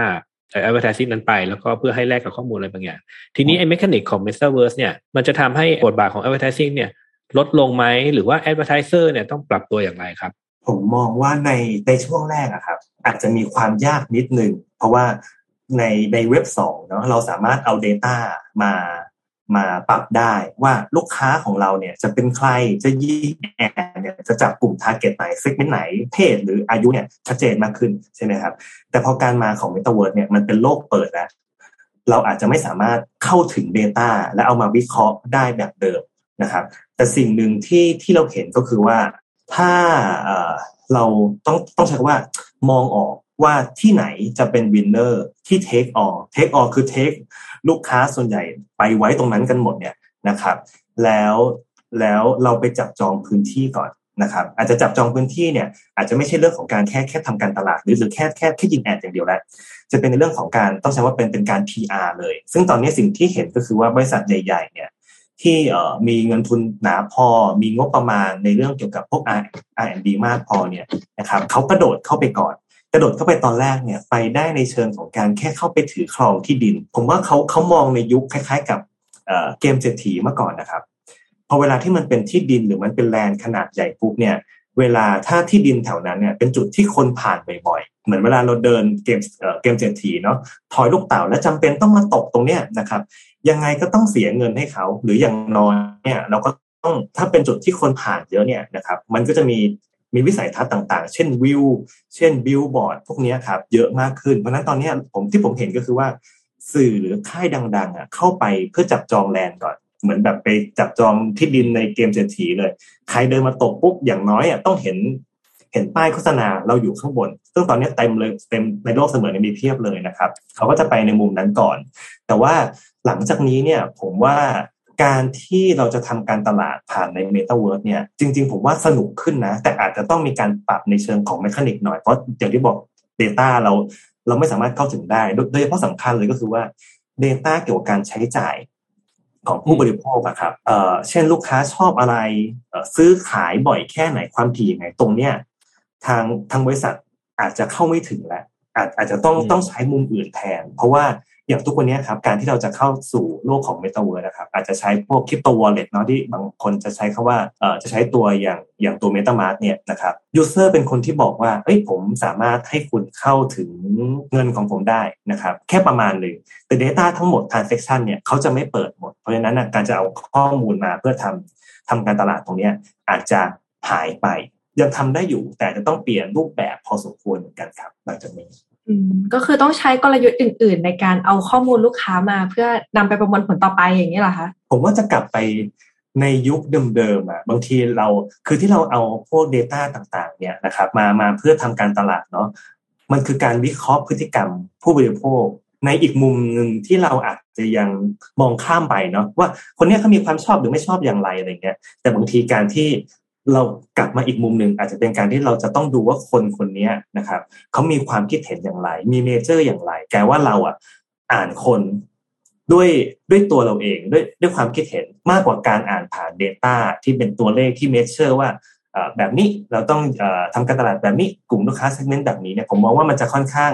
advertising นั้นไป แล้วก็เพื่อให้แลกกับข้อมูลอะไรบางอย่าง ทีนี้ไอ้ mechanic ของ metaverse เนี่ยมันจะทำให้บทบาทของ advertising เนี่ยลดลงไหมหรือว่า advertiser เนี่ยต้องปรับตัวอย่างไรครับ ผมมองว่าในในช่วงแรกอะครับ อาจจะมีความยากนิดนึงเพราะว่าในในเว็บสองเนาะเราสามารถเอา Data มา มาปรับได้ว่าลูกค้าของเราเนี่ยจะเป็นใครจะยิง ad เนี่ยจะจับกลุ่ม target ไหน segment ไหนเพศหรืออายุเนี่ยชัดเจนมากขึ้นใช่ไหมครับ แต่พอการมาของ Metaverse เนี่ยมันเป็นโลกเปิดแล้วเราอาจจะไม่สามารถเข้าถึง Data และเอามาวิเคราะห์ได้แบบเดิมนะครับ แต่สิ่งหนึ่งที่ที่เราเห็นก็คือว่าถ้าเราต้องต้องใช้คำว่ามองออกว่าที่ไหนจะเป็น winner ที่ take all take all คือ take ลูกค้าส่วนใหญ่ไปไว้ตรงนั้นกันหมดเนี่ยนะครับ แล้วแล้วเราไปจับจองพื้นที่ก่อนนะครับ อาจจะจับจองพื้นที่เนี่ย อาจจะไม่ใช่เรื่องของการแค่แค่ทำการตลาด หรือหรือแค่แค่แค่ยิง ad อย่างเดียวแล้วจะเป็นในเรื่องของการต้องใช้ว่าเป็นเป็นการ PR เลย ซึ่งตอนนี้สิ่งที่เห็นก็คือว่าบริษัทใหญ่ ๆ เนี่ยที่มีเงินทุนหนาพอ มีงบประมาณในเรื่องเกี่ยวกับพวก R&D มากพอเนี่ยนะครับเขากระโดดเข้าไปก่อน กระโดดเข้าไปตอนแรกเนี่ยไปได้ในเชิงของการแค่เข้าไปถือครองที่ดิน ผมว่าเขาเขามองในยุคคล้าย ๆ กับเกมเศรษฐีเมื่อก่อนนะครับพอเวลาที่มันเป็นที่ดินหรือมันเป็นแลนด์ขนาดใหญ่ปุ๊บเนี่ย เวลาถ้าที่ดินแถวนั้นเนี่ยเป็นจุดที่คนผ่านบ่อยๆ เหมือนเวลาเราเดินเกมเกมเศรษฐีเนาะถอยลูกเต่าแล้วจำเป็นต้องมาตกตรงเนี้ยนะครับ ยังไงก็ต้องเสียเงินให้เขา หรืออย่างน้อยเนี่ยเราก็ต้องถ้าเป็นจุดที่คนผ่านเยอะเนี่ยนะครับ มันก็จะมี มีวิสัยทัศน์ต่างๆ เช่นวิว เช่นบิลบอร์ดพวกนี้ครับเยอะมากขึ้น เพราะนั้นตอนนี้ผมที่ผมเห็นก็คือว่า สื่อหรือค่ายดัง ๆ อะ เข้าไปเพื่อจับจองแลนด์ก่อน เหมือนแบบไปจับจองที่ดินในเกมเศรษฐีเลย ใครเดินมาตกปุ๊บอย่างน้อยอะต้องเห็นเห็นป้ายโฆษณาเราอยู่ข้างบน ซึ่งตอนนี้เต็มเลยเต็มในโลกเสมือนมีเพียบเลยนะครับ เขาก็จะไปในมุมนั้นก่อน แต่ว่าหลังจากนี้เนี่ยผมว่า การที่เราจะทำการตลาดผ่านในเมตาเวิร์เนี่ยจริง ๆ ผมว่าสนุกขึ้นนะ แต่อาจจะต้องมีการปรับในเชิงของ mechanic หน่อย เพราะอย่างที่บอก Data เราเราไม่สามารถเข้าถึงได้ โดยเฉพาะสำคัญเลยก็คือว่า Data เกี่ยวกับการใช้จ่ายของผู้บริโภคอะครับเอ่อเช่นลูกค้าชอบอะไรซื้อขายบ่อยแค่ไหนความถี่ยังไง ตรงเนี้ยทางทางบริษัทอาจจะเข้าไม่ถึงแล้วอาจอาจจะต้องต้องใช้มุมอื่นแทน เพราะว่า อย่างทุกวันนี้ครับการที่เราจะเข้าสู่โลกของเมตาเวิร์นะครับอาจจะใช้พวก crypto wallet เนาะที่บางคนจะใช้คำว่าเอ่อจะใช้ตัวอย่างอย่างตัว MetaMask เนี่ยนะครับ user เป็นคนที่บอกว่าเอ้ยผมสามารถให้คุณเข้าถึงเงินของผมได้นะครับแค่ประมาณหนึ่งแต่ Data ทั้งหมด transaction เนี่ยเขาจะไม่เปิดหมด เพราะฉะนั้นการจะเอาข้อมูลมาเพื่อทำทำการตลาดตรงนี้อาจจะหายไป ยังทำได้อยู่แต่จะต้องเปลี่ยนรูปแบบพอสมควรเหมือนกันครับหลังจากนี้ ก็คือต้องใช้กลยุทธ์อื่น ๆ ในการเอาข้อมูลลูกค้ามา เพื่อนำไปประมวลผลต่อไปอย่างนี้เหรอคะผมว่าจะกลับไปในยุคเดิมๆอะบางทีเราคือที่เราเอาพวก Data ต่างๆ เนี่ยนะครับ มามาเพื่อทำการตลาดเนาะมันคือการวิเคราะห์พฤติกรรมผู้บริโภค ในอีกมุมหนึ่งที่เราอาจจะยังมองข้ามไปเนาะว่าคนนี้เขามีความชอบหรือไม่ชอบอย่างไรอะไรเงี้ยแต่บางทีการที่ เรากลับมาอีกมุมหนึ่งอาจจะเป็นการที่เราจะต้องดูว่าคนคนนี้นะครับเขามีความคิดเห็นอย่างไร มี measure อย่างไรแกว่าเราอะอ่านคนด้วยด้วยตัวเราเองด้วยด้วยความคิดเห็นมากกว่าการอ่านผ่าน Data ที่เป็นตัวเลขที่ measure ว่าแบบนี้เราต้องทำการตลาดแบบนี้กลุ่มลูกค้า segment แบบนี้เนี่ยผมมองว่ามันจะค่อนข้าง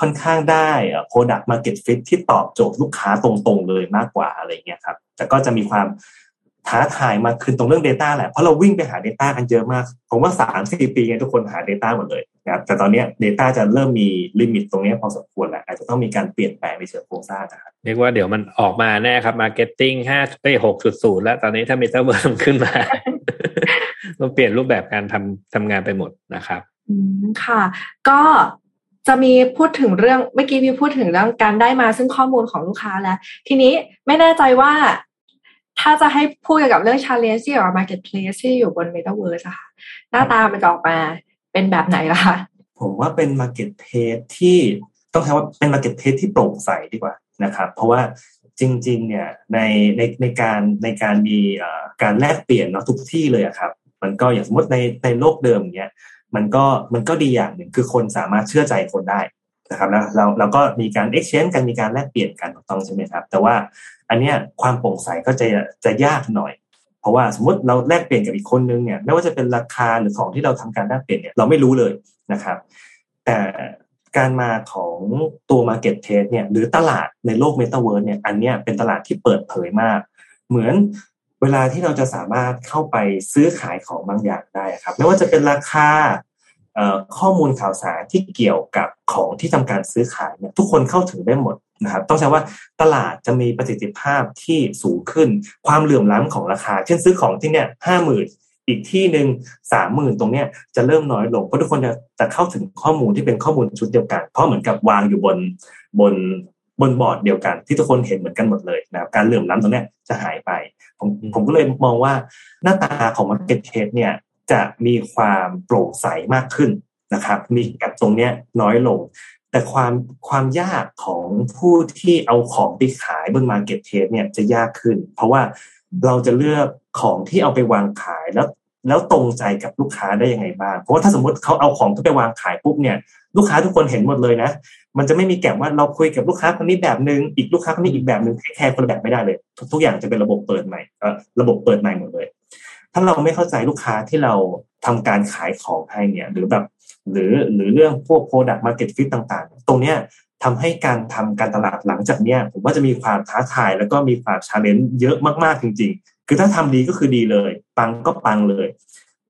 ค่อนข้างได้ Product Market Fit ที่ตอบโจทย์ลูกค้าตรงๆเลยมากกว่าอะไรเงี้ยครับแต่ก็จะมีความ ท้าทายมากขึ้นตรงเรื่อง Data แหละ เพราะเราวิ่งไปหา Data กันเยอะมาก ผมว่าสามสี่ปีไงทุกคนหา Data หมดเลยนะครับแต่ตอนนี้ Data จะเริ่มมี limit ตรงนี้พอสมควรแล้วอาจจะต้องมีการเปลี่ยนแปลงในเชิงโครงสร้างนะครับเรียกว่าเดี๋ยวมันออกมาแน่ครับ marketing ห้าไปหกจุดศูนย์แล้วตอนนี้ถ้ามีเตอร์เวิร์มขึ้นมาต้องเปลี่ยนรูปแบบการทำทำงานไปหมดนะครับอืมค่ะ ก็จะมีพูดถึงเรื่องเมื่อกี้มีพูดถึงเรื่องการได้มาซึ่งข้อมูลของลูกค้าแล้ว ทีนี้ไม่แน่ใจว่า ถ้าจะให้พูดเกี่ยวกับเรื่อง challenge ที่อยู่ marketplace ที่อยู่บน metaverse อะค่ะ หน้าตามันจะออกมาเป็นแบบไหนล่ะคะผมว่าเป็น marketplace ที่ต้องใช้ว่าเป็น marketplace ที่โปร่งใสดีกว่านะครับ เพราะว่าจริง ๆ เนี่ยในในในการในการมีการแลกเปลี่ยนเนาะทุกที่เลยอะครับ มันก็อย่างสมมติในในโลกเดิมเนี้ยมันก็มันก็ดีอย่างหนึ่งคือคนสามารถเชื่อใจคนได้นะครับแล้วเราเราก็มีการ exchange กันมีการแลกเปลี่ยนกันถูกต้องใช่ไหมครับ แต่ว่า อันเนี้ยความโปร่งใสก็จะจะยากหน่อย เพราะว่าสมมติเราแลกเปลี่ยนกับอีกคนนึงเนี่ยไม่ว่าจะเป็นราคาหรือของที่เราทำการแลกเปลี่ยนเนี่ยเราไม่รู้เลยนะครับ แต่การมาของตัว Market Place เนี่ยหรือตลาดในโลก Metaverse เนี่ยอันเนี้ยเป็นตลาดที่เปิดเผยมาก เหมือนเวลาที่เราจะสามารถเข้าไปซื้อขายของบางอย่างได้ครับไม่ว่าจะเป็นราคาข้อมูลข่าวสารที่เกี่ยวกับของที่ทำการซื้อขายเนี่ยทุกคนเข้าถึงได้หมด นะครับต้องใช้ว่าตลาดจะมีประสิทธิภาพที่สูงขึ้น ความเหลื่อมล้ำของราคา เช่นซื้อของที่เนี่ยห้าหมื่นอีกที่หนึ่งสามหมื่นตรงเนี้ยจะเริ่มน้อยลง เพราะทุกคนจะจะเข้าถึงข้อมูลที่เป็นข้อมูลชุดเดียวกัน เพราะเหมือนกับวางอยู่บนบนบนบอร์ดเดียวกันที่ทุกคนเห็นเหมือนกันหมดเลยนะครับการเหลื่อมล้ำตรงเนี้ยจะหายไป ผมผมก็เลยมองว่าหน้าตาของ Market p l a c เนี่ยจะมีความโปร่งใสมากขึ้นนะครับ มี gap ตรงเนี้ยน้อยลง แต่ความความยากของผู้ที่เอาของไปขายบน Market Place เนี่ยจะยากขึ้น เพราะว่าเราจะเลือกของที่เอาไปวางขายแล้วแล้วตรงใจกับลูกค้าได้ยังไงบ้าง เพราะว่าถ้าสมมติเขาเอาของที่ไปวางขายปุ๊บเนี่ย ลูกค้าทุกคนเห็นหมดเลยนะ มันจะไม่มีแก็บว่าเราคุยกับลูกค้าคนนี้แบบนึง อีกลูกค้าคนนี้อีกแบบนึงแค่คนละแบบไม่ได้เลยทุกทุกอย่างจะเป็นระบบเปิดใหม่เออระบบเปิดใหม่หมดเลย ถ้าเราไม่เข้าใจลูกค้าที่เราทำการขายของให้เนี่ย หรือแบบหรือหรือเรื่องพวก product market fit ต่างๆ ตรงเนี้ยทำให้การทำการตลาดหลังจากเนี้ยผมว่าจะมีความท้าทายแล้วก็มีความชาเลนจ์เยอะมากๆจริง ๆ คือถ้าทำดีก็คือดีเลย ปังก็ปังเลย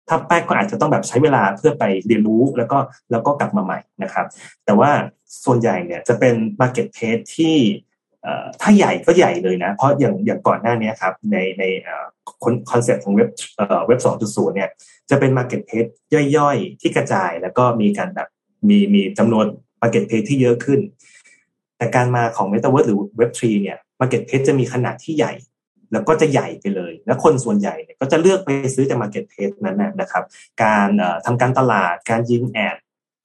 ถ้าแป๊กก็อาจจะต้องแบบใช้เวลาเพื่อไปเรียนรู้แล้วก็แล้วก็กลับมาใหม่นะครับ แต่ว่าส่วนใหญ่เนี่ยจะเป็น market place ที่ ถ้าใหญ่ก็ใหญ่เลยนะ เพราะอย่างอย่างก่อนหน้านี้ครับในในคอนเซ็ปต์ของเว็บเว็บสองจุดศูนย์เนี่ยจะเป็น Market Place ย่อยๆ ที่กระจายแล้วก็มีการแบบมีมีจำนวน Market Place ที่เยอะขึ้น แต่การมาของ Metaverse หรือ Web3 เนี่ย Market Place จะมีขนาดที่ใหญ่ แล้วก็จะใหญ่ไปเลย แล้วคนส่วนใหญ่เนี่ยก็จะเลือกไปซื้อจากมาร์เก็ตเพ e นั้นนะครับ การทำการตลาดการยิง ad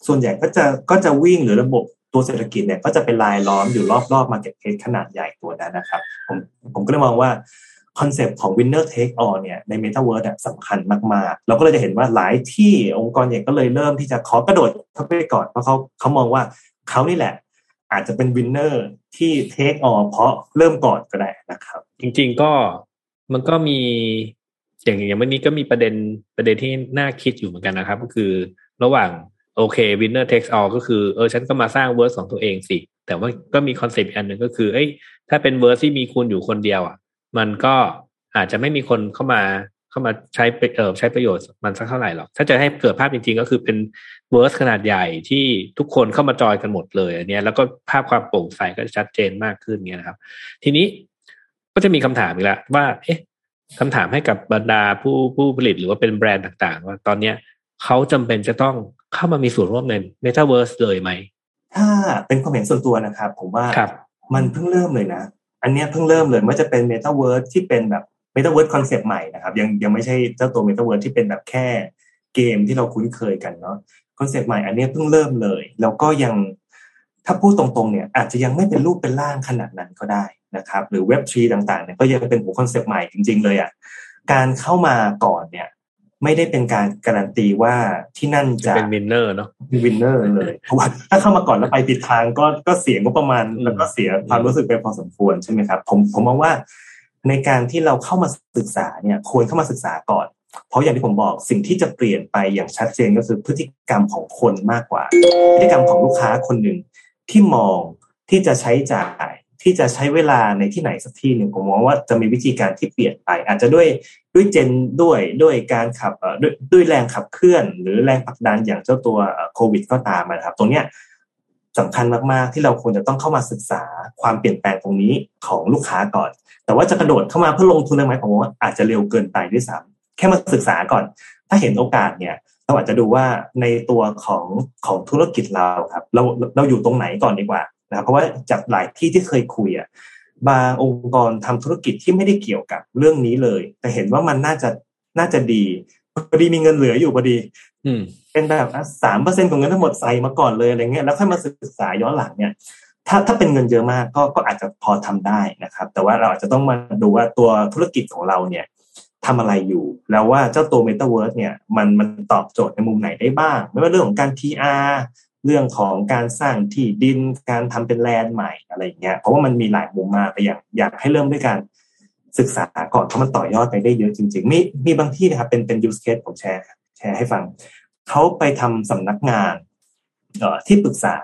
ส่วนใหญ่ก็จะก็จะวิ่งหรือระบบ ตัวเศรษฐกิจเนี่ยก็จะเป็นรายล้อมอยู่รอบๆมาร์เก็ตเพ e ขนาดใหญ่ตัวนั้นนะครับผมผมก็เลยมองว่าคอนเซปต์ของ winner take all เนี่ยใน Metaverse สำคัญมากๆ เราก็เลยจะเห็นว่าหลายที่องค์กรใหญ่ก็เลยเริ่มที่จะขอกระโดดเข้าไปก่อน เพราะเขาเขามองว่าเขานี่แหละ อาจจะเป็น winner ที่ take all เพราะเริ่มก่อนก็ได้นะครับ จริงๆก็มันก็มีอย่างอย่างวันนี้ก็มีประเด็นประเด็นที่น่าคิดอยู่เหมือนกันนะครับ ก็คือระหว่าง โอเค winner takes all ก็คือเออฉันก็มาสร้าง verse ของตัวเองสิ แต่ว่าก็มีคอนเซปต์อันหนึ่งก็คือเอ้ยถ้าเป็น verse ที่มีคุณอยู่คนเดียวอะ มันก็อาจจะไม่มีคนเข้ามาเข้ามาใช้เออใช้ประโยชน์มันสักเท่าไหร่หรอก ถ้าจะให้เกิดภาพจริงๆ ก็คือเป็นverse ขนาดใหญ่ที่ทุกคนเข้ามาจอยกันหมดเลยอันนี้แล้วก็ภาพความโปร่งใสก็จะชัดเจนมากขึ้นเงี้ยนะครับ ทีนี้ก็จะมีคำถามอีกแล้วว่า เอ๊ะคำถามให้กับบรรดาผู้ผู้ผลิตหรือว่าเป็นแบรนด์ต่างๆ ว่าตอนเนี้ยเขาจำเป็นจะต้อง เข้ามามีส่วนร่วมใน Metaverse เลยไหม ถ้าเป็นความเห็นส่วนตัวนะครับ ผมว่าครับมันเพิ่งเริ่มเลยนะ อันนี้เพิ่งเริ่มเลยว่าจะเป็น Metaverse ที่เป็นแบบ Metaverse คอนเซปต์ใหม่นะครับ ยังยังไม่ใช่เจ้าตัว Metaverse ที่เป็นแบบแค่เกมที่เราคุ้นเคยกันเนาะคอนเซปต์ใหม่อันนี้เพิ่งเริ่มเลย แล้วก็ยังถ้าพูดตรงๆเนี่ยอาจจะยังไม่เป็นรูปเป็นร่างขนาดนั้นก็ได้นะครับ หรือเว็บทรีต่างๆเนี่ยก็ยังเป็นหัวคอนเซปต์ใหม่จริงๆเลยอะ่ะการเข้ามาก่อนเนี่ย ไม่ได้เป็นการการันตีว่าที่นั่นจะเป็น winner เนาะ winner เลยเพราะว่าถ้าเข้ามาก่อนแล้วไปผิดทางก็ก็เสียงบประมาณแล้วก็เสียความรู้สึกไปพอสมควรใช่ไหมครับ ผมผมมองว่าในการที่เราเข้ามาศึกษาเนี่ยควรเข้ามาศึกษาก่อน เพราะอย่างที่ผมบอกสิ่งที่จะเปลี่ยนไปอย่างชัดเจนก็คือพฤติกรรมของคนมากกว่า พฤติกรรมของลูกค้าคนหนึ่งที่มองที่จะใช้จ่าย ที่จะใช้เวลาในที่ไหนสักที่หนึ่งผมมองว่าจะมีวิธีการที่เปลี่ยนไป อาจจะด้วยด้วยเจนด้วยด้วยการขับด้วยด้วยแรงขับเคลื่อน หรือแรงผลักดันอย่างเจ้าตัวโควิด ก็ตามนะครับ ตรงเนี้ยสำคัญมากๆที่เราควรจะต้องเข้ามาศึกษาความเปลี่ยนแปลงตรงนี้ของลูกค้าก่อน แต่ว่าจะกระโดดเข้ามาเพื่อลงทุนได้ไหมผมว่าอาจจะเร็วเกินไปด้วยซ้ำแค่มาศึกษาก่อน ถ้าเห็นโอกาสเนี่ยเราอาจจะดูว่าในตัวของของธุรกิจเราครับ เราเราอยู่ตรงไหนก่อนดีกว่า นะเพราะว่าจากหลายที่ที่เคยคุยอะบางองค์กรทำธุรกิจที่ไม่ได้เกี่ยวกับเรื่องนี้เลย แต่เห็นว่ามันน่าจะน่าจะดีพอดีมีเงินเหลืออยู่พอดี อืมเป็นแบบสามเปอร์เซ็นของเงินทั้งหมดใส่มาก่อนเลยอะไรเงี้ยแล้วค่อยมาศึกษาย้อนหลังเนี่ย ถ้าถ้าเป็นเงินเยอะมากก็ก็อาจจะพอทำได้นะครับ แต่ว่าเราอาจจะต้องมาดูว่าตัวธุรกิจของเราเนี่ยทำอะไรอยู่ แล้วว่าเจ้าตัว Metaverse เนี่ยมันมันตอบโจทย์ในมุมไหนได้บ้าง ไม่ว่าเรื่องของการ PR เรื่องของการสร้างที่ดินการทำเป็นแลนด์ใหม่อะไรเงี้ยเพราะว่ามันมีหลายมุมมากแต่อยากอยากให้เริ่มด้วยการศึกษาก่อนเพราะมันต่อยอดไปได้เยอะจริงๆมีมีบางที่นะครับเป็นเป็น use case ผมแชร์แชร์ให้ฟังเขาไปทำสำนักงานที่ปรึกษา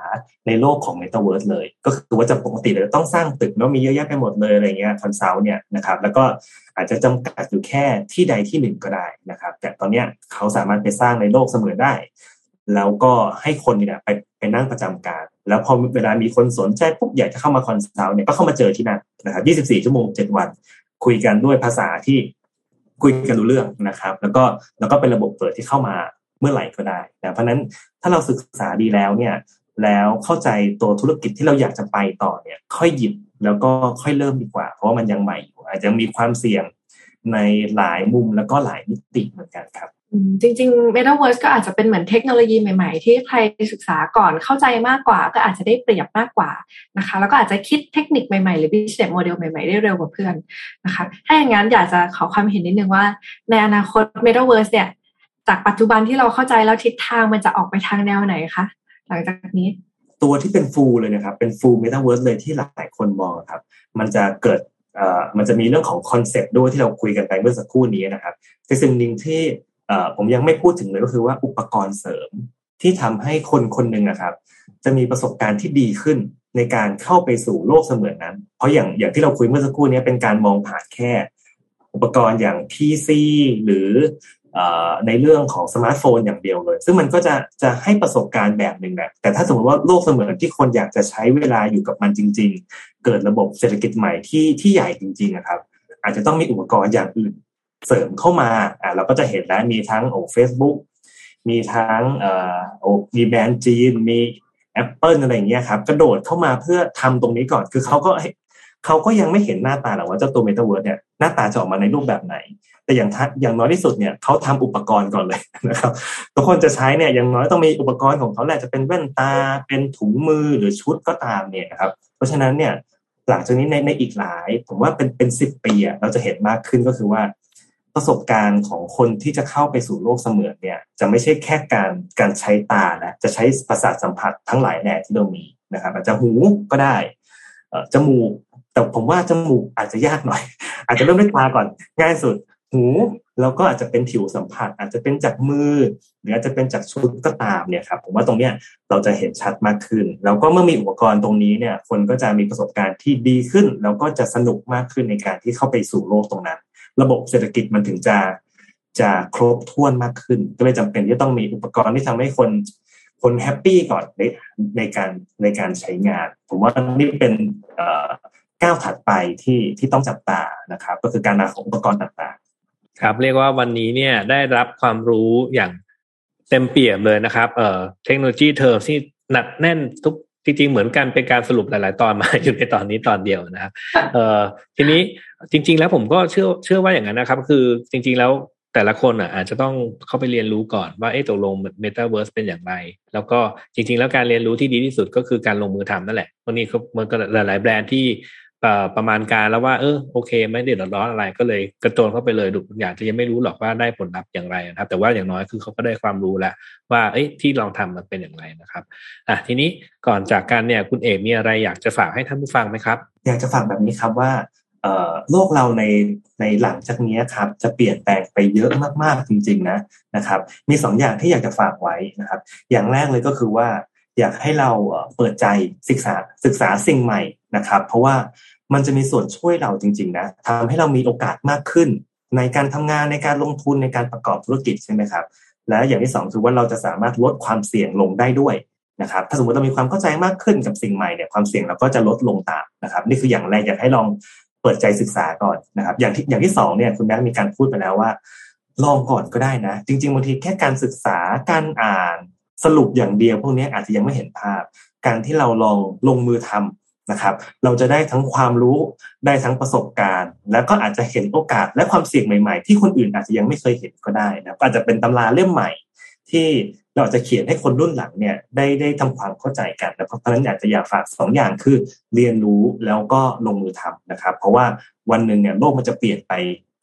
ในโลกของ Metaverse เลย ก็คือว่าจะปกติเราต้องสร้างตึกแล้วมีเยอะแยะไปหมดเลยอะไรเงี้ย consult เนี่ยนะครับ แล้วก็อาจจะจำกัดอยู่แค่ที่ใดที่หนึ่งก็ได้นะครับ แต่ตอนเนี้ยเขาสามารถไปสร้างในโลกเสมือนได้ แล้วก็ให้คนเนี่ยไปไปนั่งประจำการ แล้วพอเวลามีคนสนใจปุ๊บอยากจะเข้ามา consult เนี่ยก็เข้ามาเจอที่นั่นนะครับ24 ชั่วโมง 7 วัน คุยกันด้วยภาษาที่คุยกันรู้เรื่องนะครับ แล้วก็แล้วก็เป็นระบบเปิดที่เข้ามาเมื่อไหร่ก็ได้นะเพราะนั้นถ้าเราศึกษาดีแล้วเนี่ยแล้วเข้าใจตัวธุรกิจที่เราอยากจะไปต่อเนี่ย ค่อยหยิบแล้วก็ค่อยเริ่มดีกว่า เพราะว่ามันยังใหม่อยู่อาจจะมีความเสี่ยง ในหลายมุมแล้วก็หลายมิติเหมือนกันครับจริงๆ Metaverse ก็อาจจะเป็นเหมือนเทคโนโลยีใหม่ๆ ที่ใครศึกษาก่อนเข้าใจมากกว่า ก็อาจจะได้เปรียบมากกว่านะคะ แล้วก็อาจจะคิดเทคนิคใหม่ๆ หรือ business model ใหม่ๆ ได้เร็วกว่าเพื่อนนะคะ ถ้าอย่างนั้นอยากจะขอความเห็นนิดนึงว่า ในอนาคต Metaverse เนี่ย จากปัจจุบันที่เราเข้าใจแล้วทิศทางมันจะออกไปทางแนวไหนคะหลังจากนี้ ตัวที่เป็นฟูลเลยนะครับ เป็นฟูล Metaverse เลยที่หลายคนมองครับ มันจะเกิดเอ่อ มันจะมีเรื่องของคอนเซปต์ด้วยที่เราคุยกันไปเมื่อสักครู่นี้นะครับแต่สิ่งหนึ่งที่ผมยังไม่พูดถึงเลยก็คือว่าอุปกรณ์เสริมที่ทำให้คนคนหนึ่งนะครับ จะมีประสบการณ์ที่ดีขึ้นในการเข้าไปสู่โลกเสมือนนั้น เพราะอย่างอย่างที่เราคุยเมื่อสักครู่นี้เป็นการมองผ่านแค่ อุปกรณ์อย่าง PC หรือ ในเรื่องของสมาร์ทโฟนอย่างเดียวเลย ซึ่งมันก็จะจะให้ประสบการณ์แบบหนึ่งแหละแต่ถ้าสมมติว่าโลกเสมือนที่คนอยากจะใช้เวลาอยู่กับมันจริง ๆ เกิดระบบเศรษฐกิจใหม่ที่ที่ใหญ่จริงๆนะครับ อาจจะต้องมีอุปกรณ์อย่างอื่นเสริมเข้ามาอ่าเราก็จะเห็นแล้วมีทั้งโอ้เฟซบุ๊กมีทั้งเอ่อโอ้มีแบรนด์จีนมี Apple อะไรอย่างเงี้ยครับกระโดดเข้ามาเพื่อทำตรงนี้ก่อน คือเขาก็ เขาก็ยังไม่เห็นหน้าตาหรอกว่าเจ้าตัวเมตาเวิร์สเนี่ยหน้าตาจะออกมาในรูปแบบไหน แต่อย่างอย่างน้อยที่สุดเนี่ยเขาทำอุปกรณ์ก่อนเลยนะครับทุกคนจะใช้เนี่ยอย่างน้อยต้องมีอุปกรณ์ของเขาแหละจะเป็นแว่นตาเป็นถุงมือหรือชุดก็ตามเนี่ยครับ เพราะฉะนั้นเนี่ยหลังจากนี้ในในอีกหลาย ผมว่าเป็นเป็นสิบปีอะเราจะเห็นมากขึ้นก็คือว่า ประสบการณ์ของคนที่จะเข้าไปสู่โลกเสมือนเนี่ย จะไม่ใช่แค่การการใช้ตาแล้วจะใช้ประสาทสัมผัสทั้งหลายแหล่ที่เรามีนะครับ อาจจะหูก็ได้จมูก แต่ผมว่าจมูกอาจจะยากหน่อย อาจจะเริ่มด้วยตาก่อน ง่ายสุด หูแล้วก็อาจจะเป็นผิวสัมผัส อาจจะเป็นจากมือ หรืออาจจะเป็นจากชุดก็ตามเนี่ยครับผมว่าตรงเนี้ยเราจะเห็นชัดมากขึ้น แล้วก็เมื่อมีอุปกรณ์ตรงนี้เนี่ย คนก็จะมีประสบการณ์ที่ดีขึ้น แล้วก็จะสนุกมากขึ้นในการที่เข้าไปสู่โลกตรงนั้น ระบบเศรษฐกิจมันถึงจะจะครบถ้วนมากขึ้น ก็เลยจำเป็นที่ต้องมีอุปกรณ์ที่ทำให้คนคนแฮปปี้ก่อนในในการในการใช้งาน ผมว่านี่เป็น ก้าวถัดไปที่ที่ต้องจับตานะครับ ก็คือการมาของอุปกรณ์ต่างๆ ครับ เรียกว่าวันนี้เนี่ยได้รับความรู้อย่างเต็มเปี่ยมเลยนะครับเอ่อเทคโนโลยีเทอมที่หนักแน่นทุกจริงๆเหมือนกันเป็นการสรุปหลายๆ ตอนมาอยู่ในตอนนี้ตอนเดียวนะครับเอ่อทีนี้จริง ๆ แล้วผมก็เชื่อเชื่อว่าอย่างนั้นนะครับ คือจริง ๆ แล้วแต่ละคนอะอาจจะต้องเข้าไปเรียนรู้ก่อนว่าเอ๊ะตกลงเมตาเวิร์สเป็นอย่างไร แล้วก็จริง ๆ แล้วการเรียนรู้ที่ดีที่สุดก็คือการลงมือทำนั่นแหละวันนี้มันก็หลาย ๆ แบรนด์ที่ ประมาณการแล้วว่าเออโอเค ไม่เดือดร้อนอะไรก็เลยกระโจนเข้าไปเลยดุอย่างจะยังไม่รู้หรอกว่าได้ผลลัพธ์อย่างไรนะครับ แต่ว่าอย่างน้อยคือเขาก็ได้ความรู้แล้วว่าเอ้ยที่ลองทำมันเป็นอย่างไรนะครับอะทีนี้ก่อนจากการเนี่ยคุณเอกมีอะไรอยากจะฝากให้ท่านผู้ฟังไหมครับ อยากจะฝากแบบนี้ครับว่าโลกเราในในหลังจากนี้ครับจะเปลี่ยนแปลงไปเยอะมากๆจริง ๆ นะนะครับ มีสองอย่างที่อยากจะฝากไว้นะครับ อย่างแรกเลยก็คือว่าอยากให้เราเปิดใจศึกษาศึกษาสิ่งใหม่นะครับ เพราะว่า มันจะมีส่วนช่วยเราจริง ๆ นะทำให้เรามีโอกาสมากขึ้น ในการทำงานในการลงทุนในการประกอบธุรกิจใช่ไหมครับ และอย่างที่สองคือว่าเราจะสามารถลดความเสี่ยงลงได้ด้วยนะครับ ถ้าสมมติเรามีความเข้าใจมากขึ้นกับสิ่งใหม่เนี่ยความเสี่ยงเราก็จะลดลงตามนะครับ นี่คืออย่างแรกอยากให้ลองเปิดใจศึกษาก่อนนะครับ อย่างที่อย่างที่สองเนี่ยคุณแม่มีการพูดไปแล้วว่า ลองก่อนก็ได้นะ จริงๆบางทีแค่การศึกษาการอ่านสรุปอย่างเดียวพวกนี้อาจจะยังไม่เห็นภาพ การที่เราลองลงมือทำ นะครับ เราจะได้ทั้งความรู้ได้ทั้งประสบการณ์ แล้วก็อาจจะเห็นโอกาสและความเสี่ยงใหม่ๆ ที่คนอื่นอาจจะยังไม่เคยเห็นก็ได้นะอาจจะเป็นตำราเล่มใหม่ ที่เราจะเขียนให้คนรุ่นหลังเนี่ยได้ได้ทำความเข้าใจกันนะเพราะฉะนั้นอยากจะอยากฝากสองอย่างคือเรียนรู้แล้วก็ลงมือทำนะครับ เพราะว่าวันหนึ่งเนี่ยโลกมันจะเปลี่ยนไป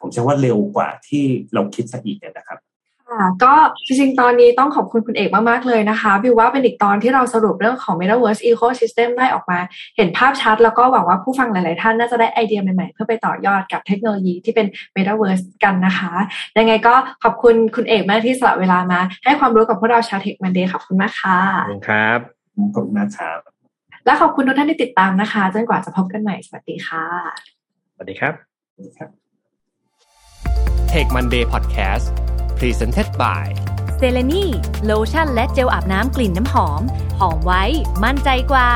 ผมเชื่อว่าเร็วกว่าที่เราคิดซะอีกนะครับ ก็จริงๆ ตอนนี้ต้องขอบคุณคุณเอกมากๆ เลยนะคะบิวว่าเป็นอีกตอนที่เราสรุปเรื่องของ Metaverse Ecosystem ได้ออกมา เห็นภาพชัด แล้วก็หวังว่าผู้ฟังหลายๆ ท่านน่าจะได้ไอเดียใหม่ๆ เพื่อไปต่อยอดกับเทคโนโลยีที่เป็น Metaverse กันนะคะ ยังไงก็ขอบคุณคุณเอกมากที่สละเวลามา ให้ความรู้กับพวกเราชาว Tech Monday ขอบคุณมากค่ะขอบคุณครับขอบคุณมากครับและขอบคุณทุกท่านที่ติดตามนะคะจนกว่าจะพบกันใหม่สวัสดีค่ะสวัสดีครับ Tech Monday Podcast Presented by เซเลนีโลชั่นและเจลอาบน้ำกลิ่นน้ำหอม หอมไว้ มั่นใจกว่า